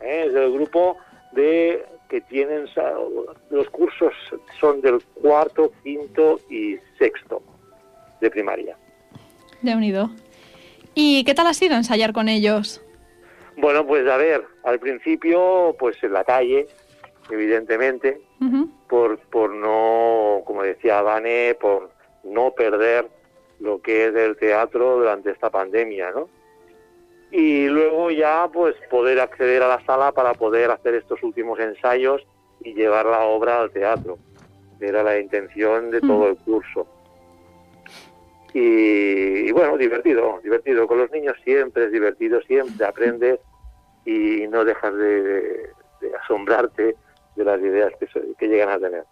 E: ¿eh? es el grupo de que tienen los cursos son del cuarto, quinto y sexto de primaria.
A: De unido. ¿Y qué tal ha sido ensayar con ellos?
E: Bueno, pues a ver, al principio, pues en la calle, evidentemente, por, por no, como decía Vane, por no perder lo que es el teatro durante esta pandemia, ¿no? Y luego ya, pues, poder acceder a la sala para poder hacer estos últimos ensayos y llevar la obra al teatro. Era la intención de todo el curso. Y, y bueno, divertido, divertido. Con los niños siempre es divertido, siempre aprendes y no dejas de, de- de asombrarte de las ideas que, que llegan a tener.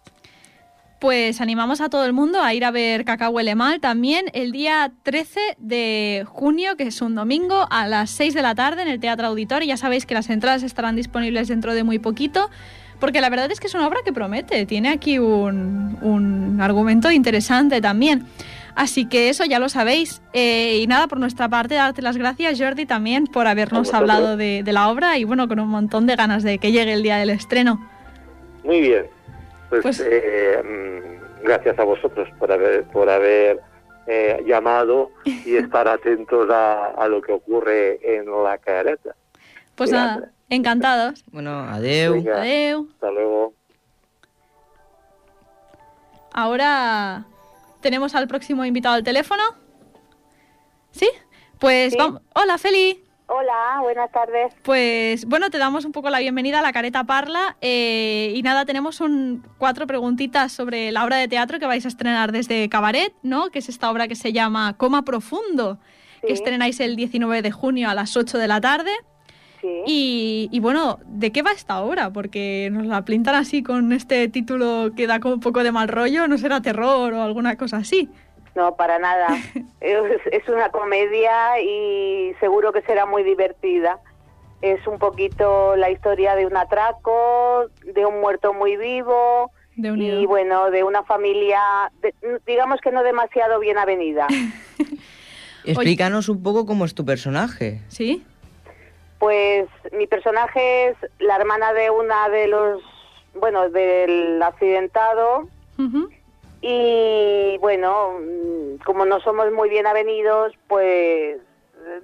A: Pues animamos a todo el mundo a ir a ver Cacao Huele Mal también el día 13 de junio, que es un domingo, a las 6 de la tarde en el Teatro Auditorio. Ya sabéis que las entradas estarán disponibles dentro de muy poquito, porque la verdad es que es una obra que promete, tiene aquí un, un argumento interesante también. Así que eso ya lo sabéis. Eh, y nada, por nuestra parte, darte las gracias, Jordi, también por habernos hablado de, de la obra y bueno, con un montón de ganas de que llegue el día del estreno.
E: Muy bien. Pues,
A: Pues-
E: eh, mm, gracias a vosotros por haber, por haber eh, llamado y estar atentos a, a lo que ocurre en la careta.
A: Pues
E: Gracias.
A: nada, encantados.
B: Bueno, adeu.
E: Venga,
A: Adeu.
E: Hasta luego.
A: Ahora tenemos al próximo invitado al teléfono. ¿Sí? Pues
F: Sí.
A: vamos. Hola, Feli.
F: Hola, buenas tardes.
A: Pues bueno, te damos un poco la bienvenida a la Careta Parla. eh, y nada, tenemos un, cuatro preguntitas sobre la obra de teatro que vais a estrenar desde Cabaret, ¿no? Que es esta obra que se llama Coma Profundo, que estrenáis el 19 de junio a las 8 de la tarde.
F: Sí.
A: Y, y bueno, ¿de qué va esta obra? Porque nos la pintan así con este título que da como un poco de mal rollo, ¿no será terror o alguna cosa así?
F: No, para nada. es, es una comedia y seguro que será muy divertida. Es un poquito la historia de un atraco, de un muerto muy vivo
A: De un
F: y bueno, de una familia, de- digamos que no demasiado bien avenida.
B: Explícanos un poco cómo es tu personaje.
A: ¿Sí?
F: Pues mi personaje es la hermana de una de los, bueno, del accidentado. Y bueno, mm, como no somos muy bien avenidos, pues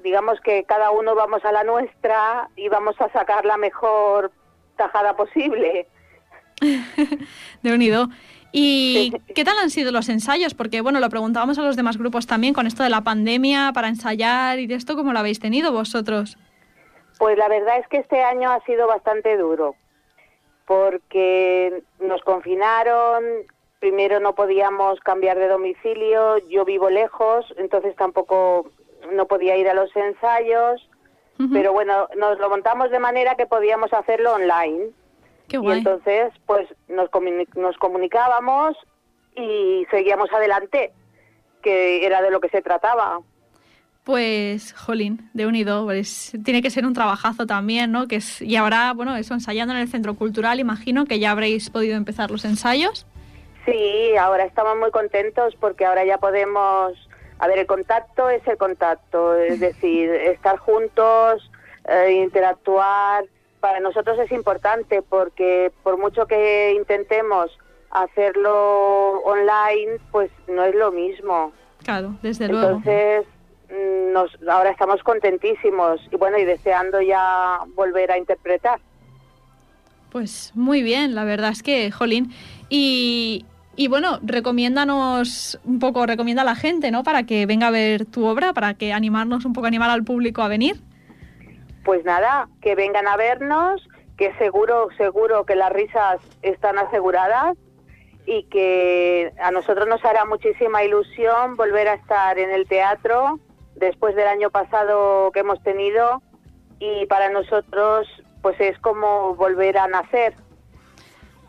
F: digamos que cada uno vamos a la nuestra y vamos a sacar la mejor tajada posible.
A: De unido. ¿Y
F: Sí.
A: qué tal han sido los ensayos? Porque, bueno, lo preguntábamos a los demás grupos también con esto de la pandemia para ensayar y de esto, ¿cómo lo habéis tenido vosotros?
F: Pues la verdad es que este año ha sido bastante duro, porque nos confinaron, primero no podíamos cambiar de domicilio, yo vivo lejos, entonces tampoco no podía ir a los ensayos, pero bueno, nos lo montamos de manera que podíamos hacerlo online.
A: Qué
F: Y
A: guay.
F: entonces, pues nos, comuni- nos comunicábamos y seguíamos adelante, que era de lo que se trataba.
A: Pues, jolín, de unido, pues tiene que ser un trabajazo también, ¿no? Que es, y ahora, bueno, eso, ensayando en el Centro Cultural, imagino que ya habréis podido empezar los ensayos.
F: Sí, ahora estamos muy contentos porque ahora ya podemos, a ver, el contacto es el contacto, es decir, estar juntos, eh, interactuar, para nosotros es importante porque por mucho que intentemos hacerlo online, pues no es lo mismo.
A: Claro, desde luego.
F: Entonces, mm, nos, ahora estamos contentísimos y bueno, y deseando ya volver a interpretar.
A: Pues muy bien, la verdad es que, jolín. Y, y bueno, recomiéndanos un poco, recomienda a la gente, ¿no? Para que venga a ver tu obra, para que animarnos un poco, animar al público a venir.
F: Pues nada, que vengan a vernos, que seguro, seguro que las risas están aseguradas y que a nosotros nos hará muchísima ilusión volver a estar en el teatro después del año pasado que hemos tenido y para nosotros pues es como volver a nacer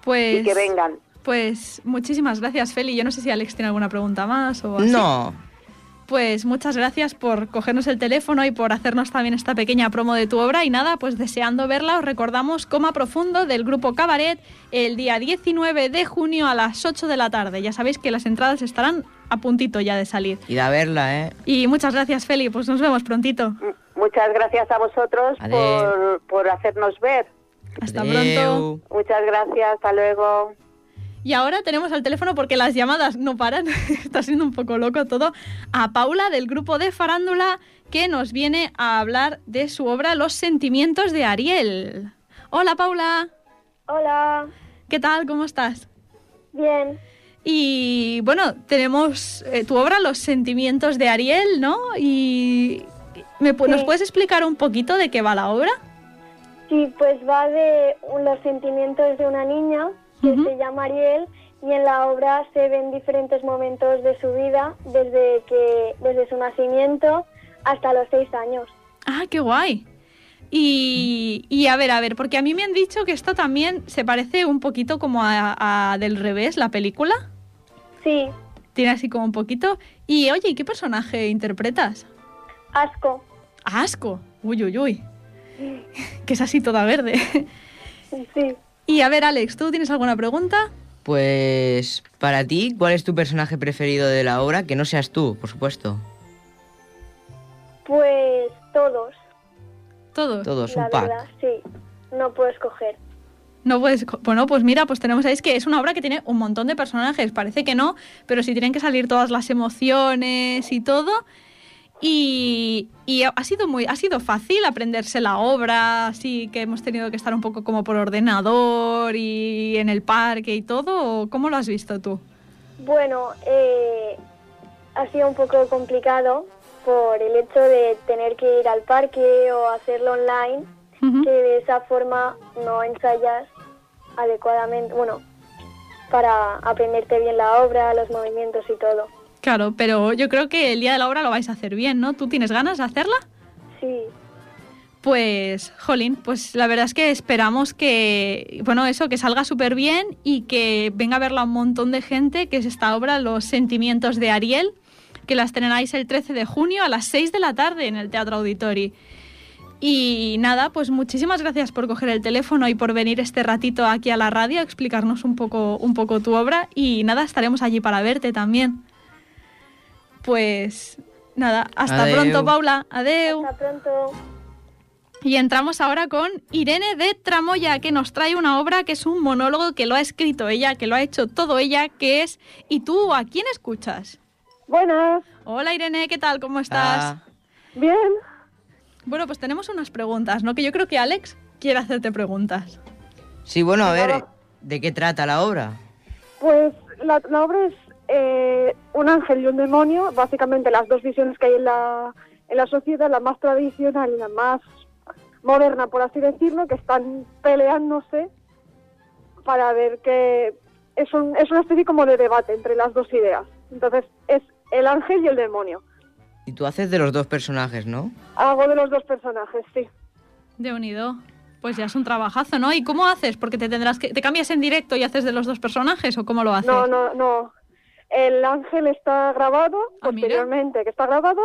A: Pues,
F: y que vengan.
A: Pues muchísimas gracias, Feli. Yo no sé si Alex tiene alguna pregunta más o así.
B: No,
A: Pues muchas gracias por cogernos el teléfono y por hacernos también esta pequeña promo de tu obra. Y nada, pues deseando verla, os recordamos Coma Profundo del grupo Cabaret el día 19 de junio a las 8 de la tarde. Ya sabéis que las entradas estarán a puntito ya de salir.
B: id a verla, ¿eh?
A: Y muchas gracias, Feli. Pues nos vemos prontito.
F: Muchas gracias a vosotros por, por hacernos ver.
A: Hasta
B: Adeu.
A: pronto.
F: Muchas gracias, hasta luego.
A: Y ahora tenemos al teléfono porque las llamadas no paran, está siendo un poco loco todo, a Paula del grupo de Farándula que nos viene a hablar de su obra Los sentimientos de Ariel. Hola Paula,
G: Hola,
A: ¿qué tal? ¿Cómo estás?
G: bien.
A: Y bueno, tenemos eh, tu obra Los sentimientos de Ariel, ¿no? Y ¿me ¿nos puedes explicar un poquito de qué va la obra?
G: Sí, pues va de los sentimientos de una niña que se llama Ariel y en la obra se ven diferentes momentos de su vida desde que desde su nacimiento hasta los seis años.
A: Ah, qué guay. Y, y a ver, a ver, porque a mí me han dicho que esto también se parece un poquito como a, a Del Revés, la película.
G: Sí,
A: Tiene así como un poquito. Y oye, ¿y qué personaje interpretas?
G: asco.
A: Asco. Uy, uy, uy. Que es así toda verde.
G: Sí.
A: Y a ver, Alex, ¿tú tienes alguna pregunta?
B: Pues para ti, ¿cuál es tu personaje preferido de la obra? Que no seas tú, por supuesto.
G: Pues todos,
A: Todos.
B: Todos,
G: la
B: un pack.
G: verdad, sí. No puedo escoger.
A: No puedes. Bueno, pues mira, pues tenemos ahí es que es una obra que tiene un montón de personajes. Parece que no, pero sí tienen que salir todas las emociones y todo. Y, y ha sido muy, ha sido fácil aprenderse la obra, así que hemos tenido que estar un poco como por ordenador y en el parque y todo. ¿o ¿Cómo lo has visto tú?
G: Bueno, eh, ha sido un poco complicado por el hecho de tener que ir al parque o hacerlo online, que de esa forma no ensayas adecuadamente, bueno, para aprenderte bien la obra, los movimientos y todo.
A: Claro, pero yo creo que el día de la obra lo vais a hacer bien, ¿no? ¿Tú tienes ganas de hacerla?
G: Sí,
A: Pues, Jolín, pues la verdad es que esperamos que, bueno, eso, que salga súper bien y que venga a verla un montón de gente, que es esta obra, Los Sentimientos de Ariel, que la estrenáis el 13 de junio a las 6 de la tarde en el Teatro Auditori. Y nada, pues muchísimas gracias por coger el teléfono y por venir este ratito aquí a la radio a explicarnos un poco, un poco tu obra. Y nada, estaremos allí para verte también. Pues nada, hasta
B: Adeu.
A: pronto, Paula. Adeu.
G: hasta pronto.
A: Y entramos ahora con Irene de Tramoya, que nos trae una obra que es un monólogo que lo ha escrito ella, que lo ha hecho todo ella, que es ¿Y tú a quién escuchas?
D: Buenas,
A: Hola Irene, ¿qué tal? ¿Cómo estás?
B: Ah,
D: bien.
A: Bueno, pues tenemos unas preguntas, ¿no? Que yo creo que Alex quiere hacerte preguntas.
B: sí, bueno, a ver. ¿de qué trata la obra?
D: Pues la, la obra es eh, un ángel y un demonio, básicamente las dos visiones que hay en la, en la sociedad, la más tradicional y la más moderna, por así decirlo, que están peleándose para ver que es, un, es una especie como de debate entre las dos ideas. Entonces es el ángel y el demonio.
B: Y tú haces de los dos personajes, ¿no?
D: Hago de los dos personajes, sí.
A: De unido. Pues ya es un trabajazo, ¿no? ¿Y cómo haces? Porque te tendrás que. ¿Te cambias en directo y haces de los dos personajes o cómo lo haces?
D: No, no, no. El ángel está grabado
A: Ah, mira.
D: posteriormente, que está grabado,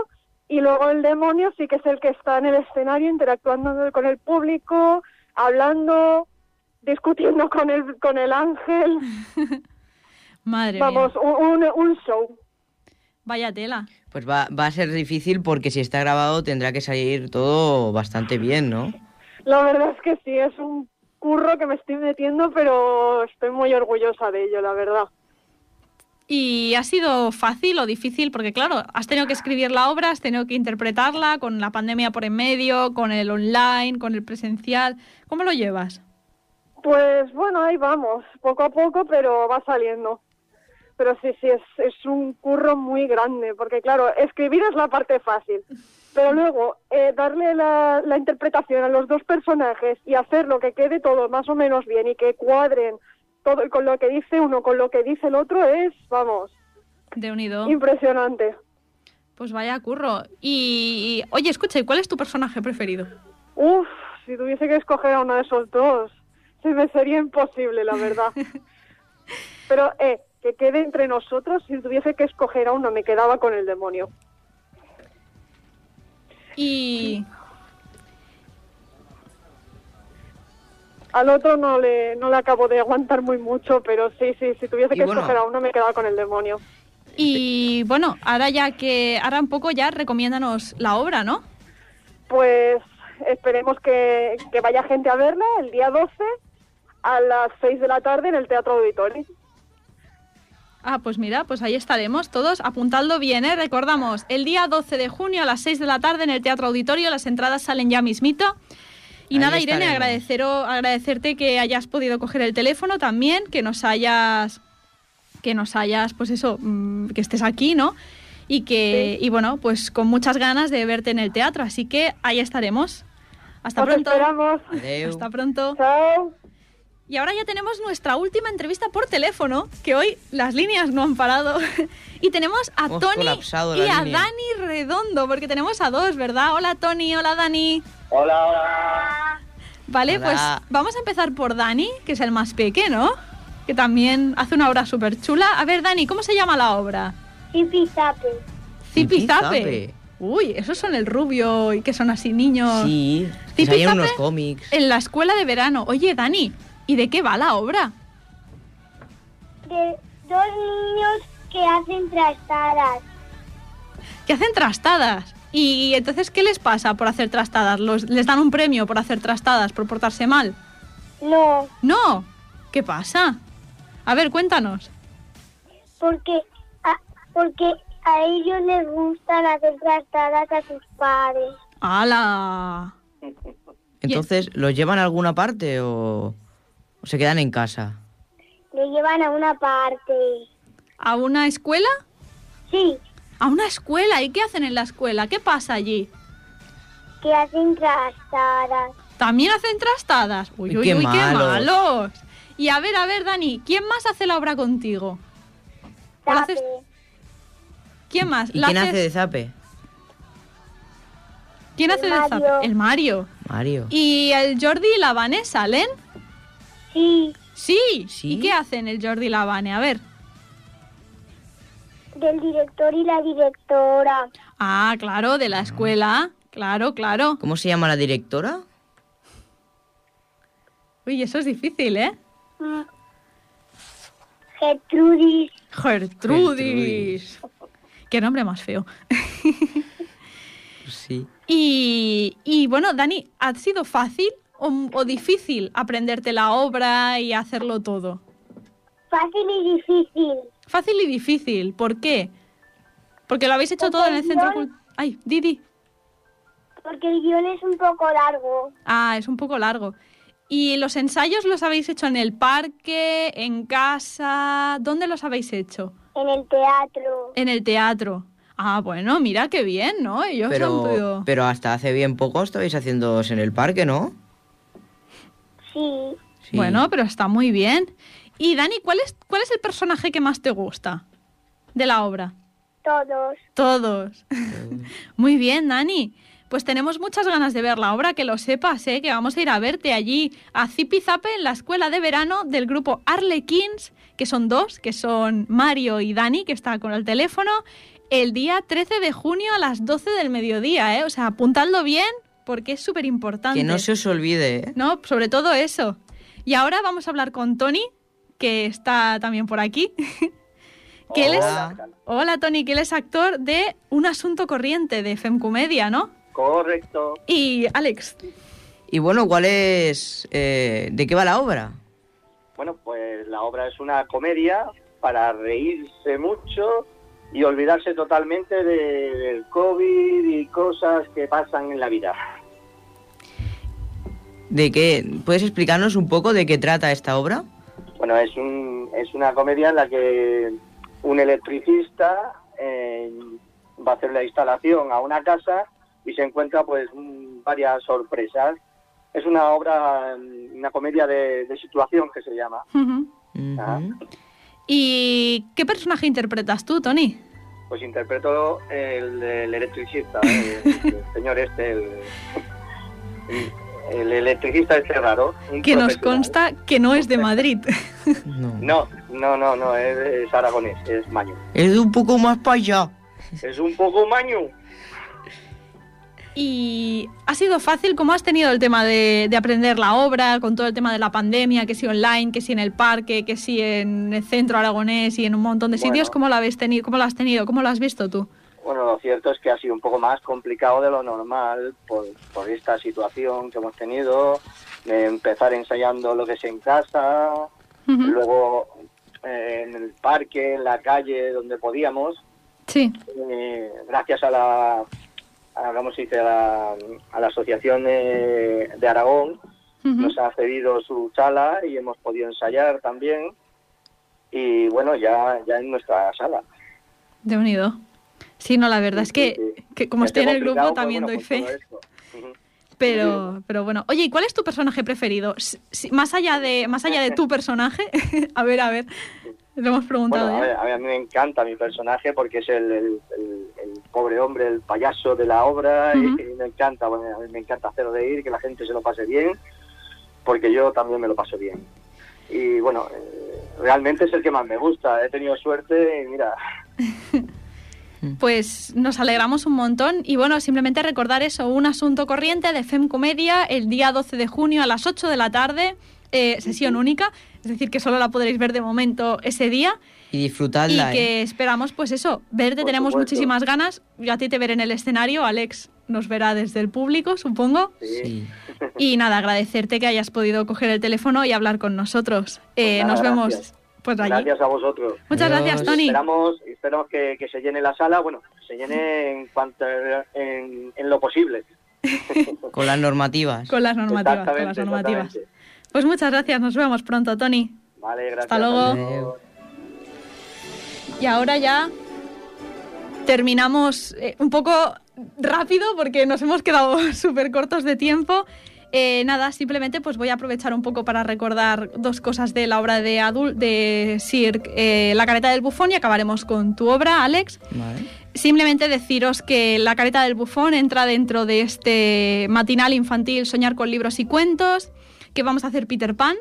D: y luego el demonio sí que es el que está en el escenario interactuando con el público, hablando, discutiendo con el, con el ángel.
A: Madre
D: Vamos,
A: mía.
D: un, un show.
A: Vaya tela.
B: Pues va, va a ser difícil porque si está grabado tendrá que salir todo bastante bien, ¿no?
D: La verdad es que sí, es un curro que me estoy metiendo, pero estoy muy orgullosa de ello, la verdad.
A: ¿Y ha sido fácil o difícil? Porque claro, has tenido que escribir la obra, has tenido que interpretarla con la pandemia por en medio, con el online, con el presencial. ¿Cómo lo llevas?
D: Pues bueno, ahí vamos, poco a poco, pero va saliendo. Pero sí, sí, es, un curro muy grande, porque claro, escribir es la parte fácil, pero luego eh, darle la, la interpretación a los dos personajes y hacerlo que quede todo más o menos bien y que cuadren todo con lo que dice uno, con lo que dice el otro, es, vamos,
A: De unido.
D: impresionante.
A: Pues vaya curro. Y, y- oye, escucha, ¿y cuál es tu personaje preferido?
D: Uf, si tuviese que escoger a uno de esos dos, se me sería imposible, la verdad. Pero, eh, que quede entre nosotros, si tuviese que escoger a uno, me quedaba con el demonio.
A: Y
D: Al otro no le, no le acabo de aguantar muy mucho, pero sí, sí, si tuviese
B: Y
D: que
B: bueno.
D: escoger a uno, me quedaba con el demonio.
A: Y bueno, ahora ya que, ahora un poco ya recomiéndanos la obra, ¿no?
D: Pues esperemos que, que vaya gente a verla el día 12 a las 6 de la tarde en el Teatro Auditorio.
A: Ah, pues mira, pues ahí estaremos todos. Apuntadlo bien, ¿eh? Recordamos, el día 12 de junio a las 6 de la tarde en el Teatro Auditorio. Las entradas salen ya mismito. Y
B: Ahí
A: nada, Irene,
B: estaremos.
A: agradecero- agradecerte que hayas podido coger el teléfono también, que nos hayas, que nos hayas, pues eso, mm, que estés aquí, ¿no? Y que, y bueno, pues con muchas ganas de verte en el teatro. Así que ahí estaremos. Hasta
D: Os
A: pronto.
D: esperamos.
B: Adeu.
A: Hasta pronto.
D: Chao.
A: Y ahora ya tenemos nuestra última entrevista por teléfono, que hoy las líneas no han parado. y tenemos a
B: Hemos
A: Tony y a
B: línea.
A: Dani Redondo, porque tenemos a dos, ¿verdad? Hola Tony, hola Dani.
E: Hola, hola.
A: Vale,
B: Hola.
A: pues vamos a empezar por Dani, que es el más peque, ¿no? Que también hace una obra súper chula. A ver, Dani, ¿cómo se llama la obra?
G: Zipizape.
A: Zipizape. Uy, esos son el rubio y que son así niños.
B: Sí,
A: Zipizape
B: unos cómics.
A: En la escuela de verano. Oye, Dani, ¿y de qué va la obra?
G: De dos niños que hacen trastadas.
A: que hacen trastadas. Y entonces, ¿qué les pasa por hacer trastadas? ¿Los, ¿Les dan un premio por hacer trastadas, por portarse mal?
G: No,
A: No. ¿Qué pasa? A ver, cuéntanos.
G: porque a, porque a ellos les gustan hacer trastadas a sus padres.
A: ¡Hala!
B: Entonces, ¿los llevan a alguna parte o, o se quedan en casa?
G: Le llevan a una parte.
A: ¿A una escuela?
G: Sí,
A: ¿A una escuela? ¿Y qué hacen en la escuela? ¿Qué pasa allí?
G: que hacen trastadas.
A: ¿También hacen trastadas? Uy,
B: Uy,
A: uy,
B: qué
A: uy, qué
B: malos.
A: Y a ver, a ver, Dani, ¿quién más hace la obra contigo? ¿O la haces-. ¿Quién más?
B: ¿Y
A: ¿La
B: quién
A: haces-
B: hace de zape?
A: ¿Quién
G: El
A: hace de zape?
G: Mario.
A: El Mario.
B: Mario.
A: ¿Y el Jordi y la Vane salen?
G: Sí,
A: Sí.
B: Sí.
A: ¿Y qué hacen el Jordi y la Vane? A ver.
G: del director y la directora.
A: Ah, claro, de la escuela. Claro, claro.
B: ¿Cómo se llama la directora?
A: Uy, eso es difícil, ¿eh?
G: Mm. Gertrudis.
A: Gertrudis. Qué nombre más feo.
B: Sí.
A: Y, y bueno, Dani, ¿ha sido fácil o, o difícil aprenderte la obra y hacerlo todo?
G: Fácil y difícil.
A: Fácil y difícil. ¿Por qué? Porque lo habéis hecho
G: Porque
A: todo en el centro
G: yo-
A: cul- Ay, Didi.
G: Porque el guion es un poco largo.
A: Ah, es un poco largo. ¿Y los ensayos los habéis hecho en el parque, en casa? ¿Dónde los habéis hecho?
G: En el teatro.
A: En el teatro. Ah, bueno, mira qué bien, ¿no? Ellos han
B: Pero,
A: podido-
B: pero hasta hace bien poco estabais haciéndoos en el parque, ¿no?
G: Sí.
B: Sí.
A: Bueno, pero está muy bien. Y Dani, ¿cuál es, ¿cuál es el personaje que más te gusta de la obra?
G: Todos.
A: Todos. Muy bien, Dani. Pues tenemos muchas ganas de ver la obra, que lo sepas, ¿eh? que vamos a ir a verte allí a Zipizape en la escuela de verano del grupo Arlequins, que son dos, que son Mario y Dani, que está con el teléfono, el día 13 de junio a las 12 del mediodía, ¿eh? O sea, apuntadlo bien porque es súper importante.
B: Que no se os olvide, ¿eh?
A: No, sobre todo eso. Y ahora vamos a hablar con Tony, que está también por aquí. que él es...
B: Hola.
A: Hola Tony, que él es actor de Un asunto corriente de Femcomedia, ¿no?
E: Correcto.
A: Y Alex,
B: Y bueno, ¿cuál es... eh, ¿De qué va la obra?
H: Bueno, pues la obra es una comedia para reírse mucho y olvidarse totalmente de- del COVID y cosas que pasan en la vida.
B: ¿De qué? ¿Puedes explicarnos un poco de qué trata esta obra?
H: Bueno, es, un, es una comedia en la que un electricista eh, va a hacer la instalación a una casa y se encuentra pues un- varias sorpresas. Es una obra, una comedia de, de situación que se llama.
A: Ujú. ¿Y qué personaje interpretas tú, Tony?
H: Pues interpreto el, el electricista, el, el señor este, el, el- el electricista este raro.
A: Que nos consta que no es de Madrid.
B: No.
H: No, no, no, no, es, es aragonés, es maño.
B: Es de un poco más para allá.
H: Es un poco maño.
A: ¿Y ha sido fácil? ¿Cómo has tenido el tema de, de aprender la obra con todo el tema de la pandemia? Que si online, que si en el parque, que si en el centro aragonés y en un montón de sitios. ¿Cómo lo habéis tenido? ¿Cómo lo has tenido? ¿Cómo lo has visto tú?
H: Bueno, lo cierto es que ha sido un poco más complicado de lo normal por, por esta situación que hemos tenido, de empezar ensayando lo que es en casa, luego eh, en el parque, en la calle, donde podíamos.
A: Sí.
H: Eh, gracias a la, a, ¿cómo se dice? A la, a la Asociación de, de Aragón, nos ha cedido su sala y hemos podido ensayar también. Y bueno, ya, ya en nuestra sala.
A: De unido. Sí, no, la verdad es que,
H: Sí, sí.
A: que como estoy en el grupo también
H: bueno,
A: doy
H: pues,
A: fe. Pero, pero bueno. Oye, ¿y cuál es tu personaje preferido? Si- más allá de, más allá de tu personaje, a ver, a ver. Lo hemos preguntado
H: Bueno, a, ver, a, ver, a mí me encanta mi personaje porque es el, el- el- el pobre hombre, el payaso de la obra y, me encanta, bueno, a mí me encanta hacer reír, que la gente se lo pase bien, porque yo también me lo paso bien. Y bueno, eh, realmente es el que más me gusta, he tenido suerte y mira,
A: Pues nos alegramos un montón. Y bueno, simplemente recordar eso, un asunto corriente de FEM Comedia el día 12 de junio a las 8 de la tarde, eh, sesión única, es decir, que solo la podréis ver de momento ese día
B: Y
A: y
B: disfrutadla, ¿eh?
A: que esperamos pues eso, verte,
H: Por
A: tenemos
H: supuesto.
A: muchísimas ganas, yo a ti te veré en el escenario, Alex nos verá desde el público, supongo.
H: sí.
A: Y nada, agradecerte que hayas podido coger el teléfono y hablar con nosotros. Eh,
H: Pues nada,
A: nos vemos
H: gracias.
A: pues allí.
H: gracias a vosotros.
A: Muchas
B: Adiós.
A: gracias, Tony.
H: Esperamos, esperamos que, que se llene la sala, bueno, que se llene en cuanto en, en lo posible.
B: Con las normativas.
A: Con las normativas, con las
H: Exactamente,
A: normativas. Pues muchas gracias, nos vemos pronto, Tony.
H: Vale, gracias.
A: Hasta luego.
H: Adiós.
A: Y ahora ya terminamos eh, un poco rápido porque nos hemos quedado súper cortos de tiempo. Eh, nada, simplemente pues voy a aprovechar un poco para recordar dos cosas de la obra de, Adul de Sir eh, La careta del bufón y acabaremos con tu obra, Alex.
B: Vale.
A: Simplemente deciros que La careta del bufón entra dentro de este matinal infantil Soñar con libros y cuentos, que vamos a hacer Peter Pan.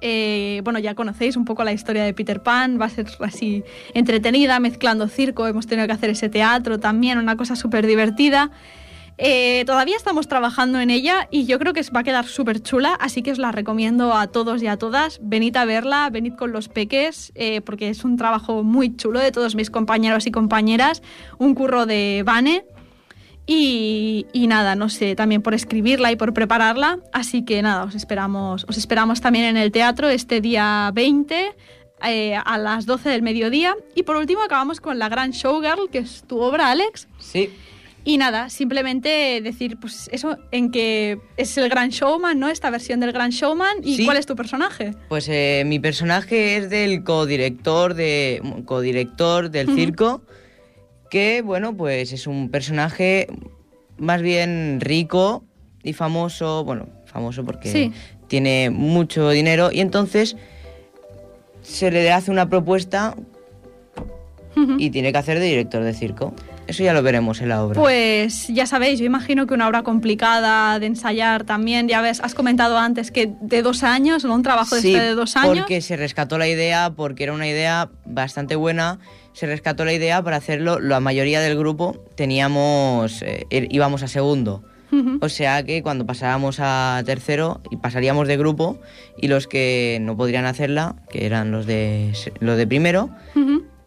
A: Eh, bueno, ya conocéis un poco la historia de Peter Pan, va a ser así entretenida, mezclando circo, hemos tenido que hacer ese teatro también, una cosa súper divertida. Eh, todavía estamos trabajando en ella y yo creo que va a quedar súper chula, así que os la recomiendo a todos y a todas. Venid a verla, venid con los peques, eh, porque es un trabajo muy chulo de todos mis compañeros y compañeras, un curro de Vane. Y, y nada, no sé, también por escribirla y por prepararla. Así que nada, os esperamos, os esperamos también en el teatro este día 20 eh, a las 12 del mediodía. Y por último acabamos con La Gran Showgirl, que es tu obra, Alex.
B: Sí.
A: Y nada, simplemente decir, pues eso, en que es el Gran Showman, ¿no? Esta versión del Gran Showman. ¿Y
B: Sí.
A: cuál es tu personaje?
B: Pues eh, mi personaje es del codirector de codirector del circo, que bueno, pues es un personaje más bien rico y famoso, bueno, famoso porque
A: Sí.
B: tiene mucho dinero y entonces se le hace una propuesta y tiene que hacer de director de circo. Eso ya lo veremos en la obra.
A: Pues ya sabéis, yo imagino que una obra complicada de ensayar también, ya ves, has comentado antes que de dos años, ¿no? Un trabajo de
B: Sí,
A: este de dos años.
B: porque se rescató la idea, porque era una idea bastante buena. Se rescató la idea para hacerlo. La mayoría del grupo teníamos, eh, ir- íbamos a segundo. O sea que cuando pasábamos a tercero y pasaríamos de grupo y los que no podrían hacerla, que eran los de los de primero,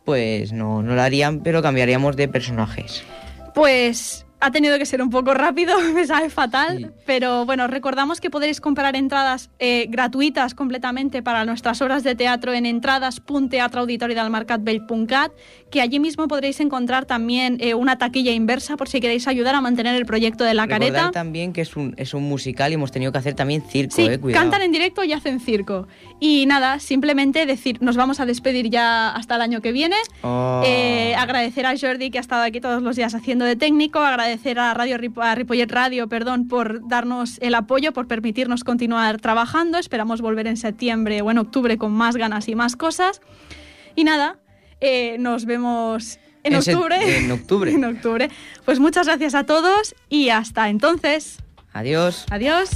B: pues no, no la harían, pero cambiaríamos de personajes.
A: Pues ha tenido que ser un poco rápido, me sabe fatal,
B: Sí.
A: pero bueno, recordamos que podréis comprar entradas eh, gratuitas completamente para nuestras obras de teatro en entradas.teatroauditoriodalmarcatvell.cat, que allí mismo podréis encontrar también eh, una taquilla inversa por si queréis ayudar a mantener el proyecto de la
B: Recordar
A: careta.
B: también que es un, es un musical y hemos tenido que hacer también circo,
A: Sí,
B: eh, cuidado.
A: cantan en directo y hacen circo. Y nada, simplemente decir, nos vamos a despedir ya hasta el año que viene.
B: Oh.
A: Eh, agradecer a Jordi que ha estado aquí todos los días haciendo de técnico, agradecer a Radio Rip- a Ripollet Radio, perdón, por darnos el apoyo, por permitirnos continuar trabajando. Esperamos volver en septiembre o en octubre con más ganas y más cosas. Y nada, eh, nos vemos en,
B: en
A: octubre.
B: En octubre.
A: en octubre. Pues muchas gracias a todos y hasta entonces.
B: Adiós.
A: Adiós.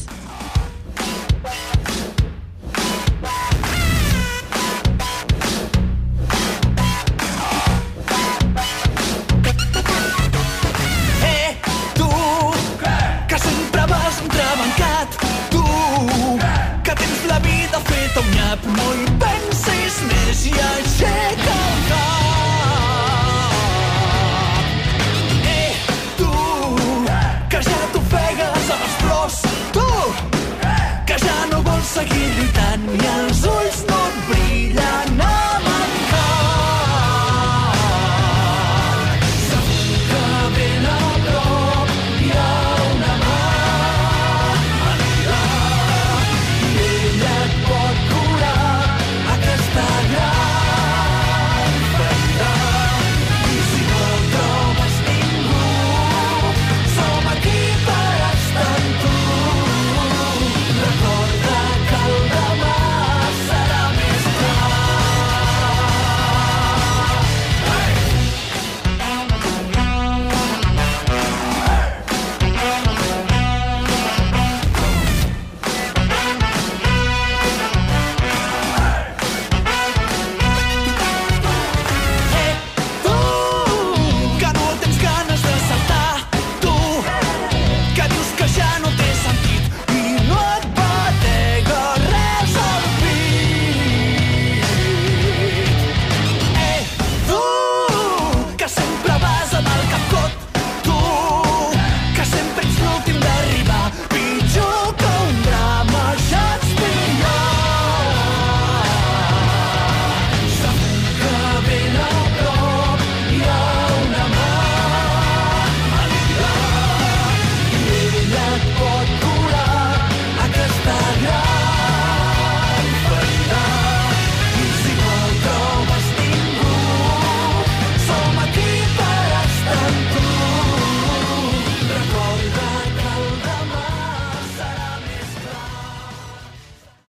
I: Eh, la vida feta un nyap. No hi pensis més i aixec.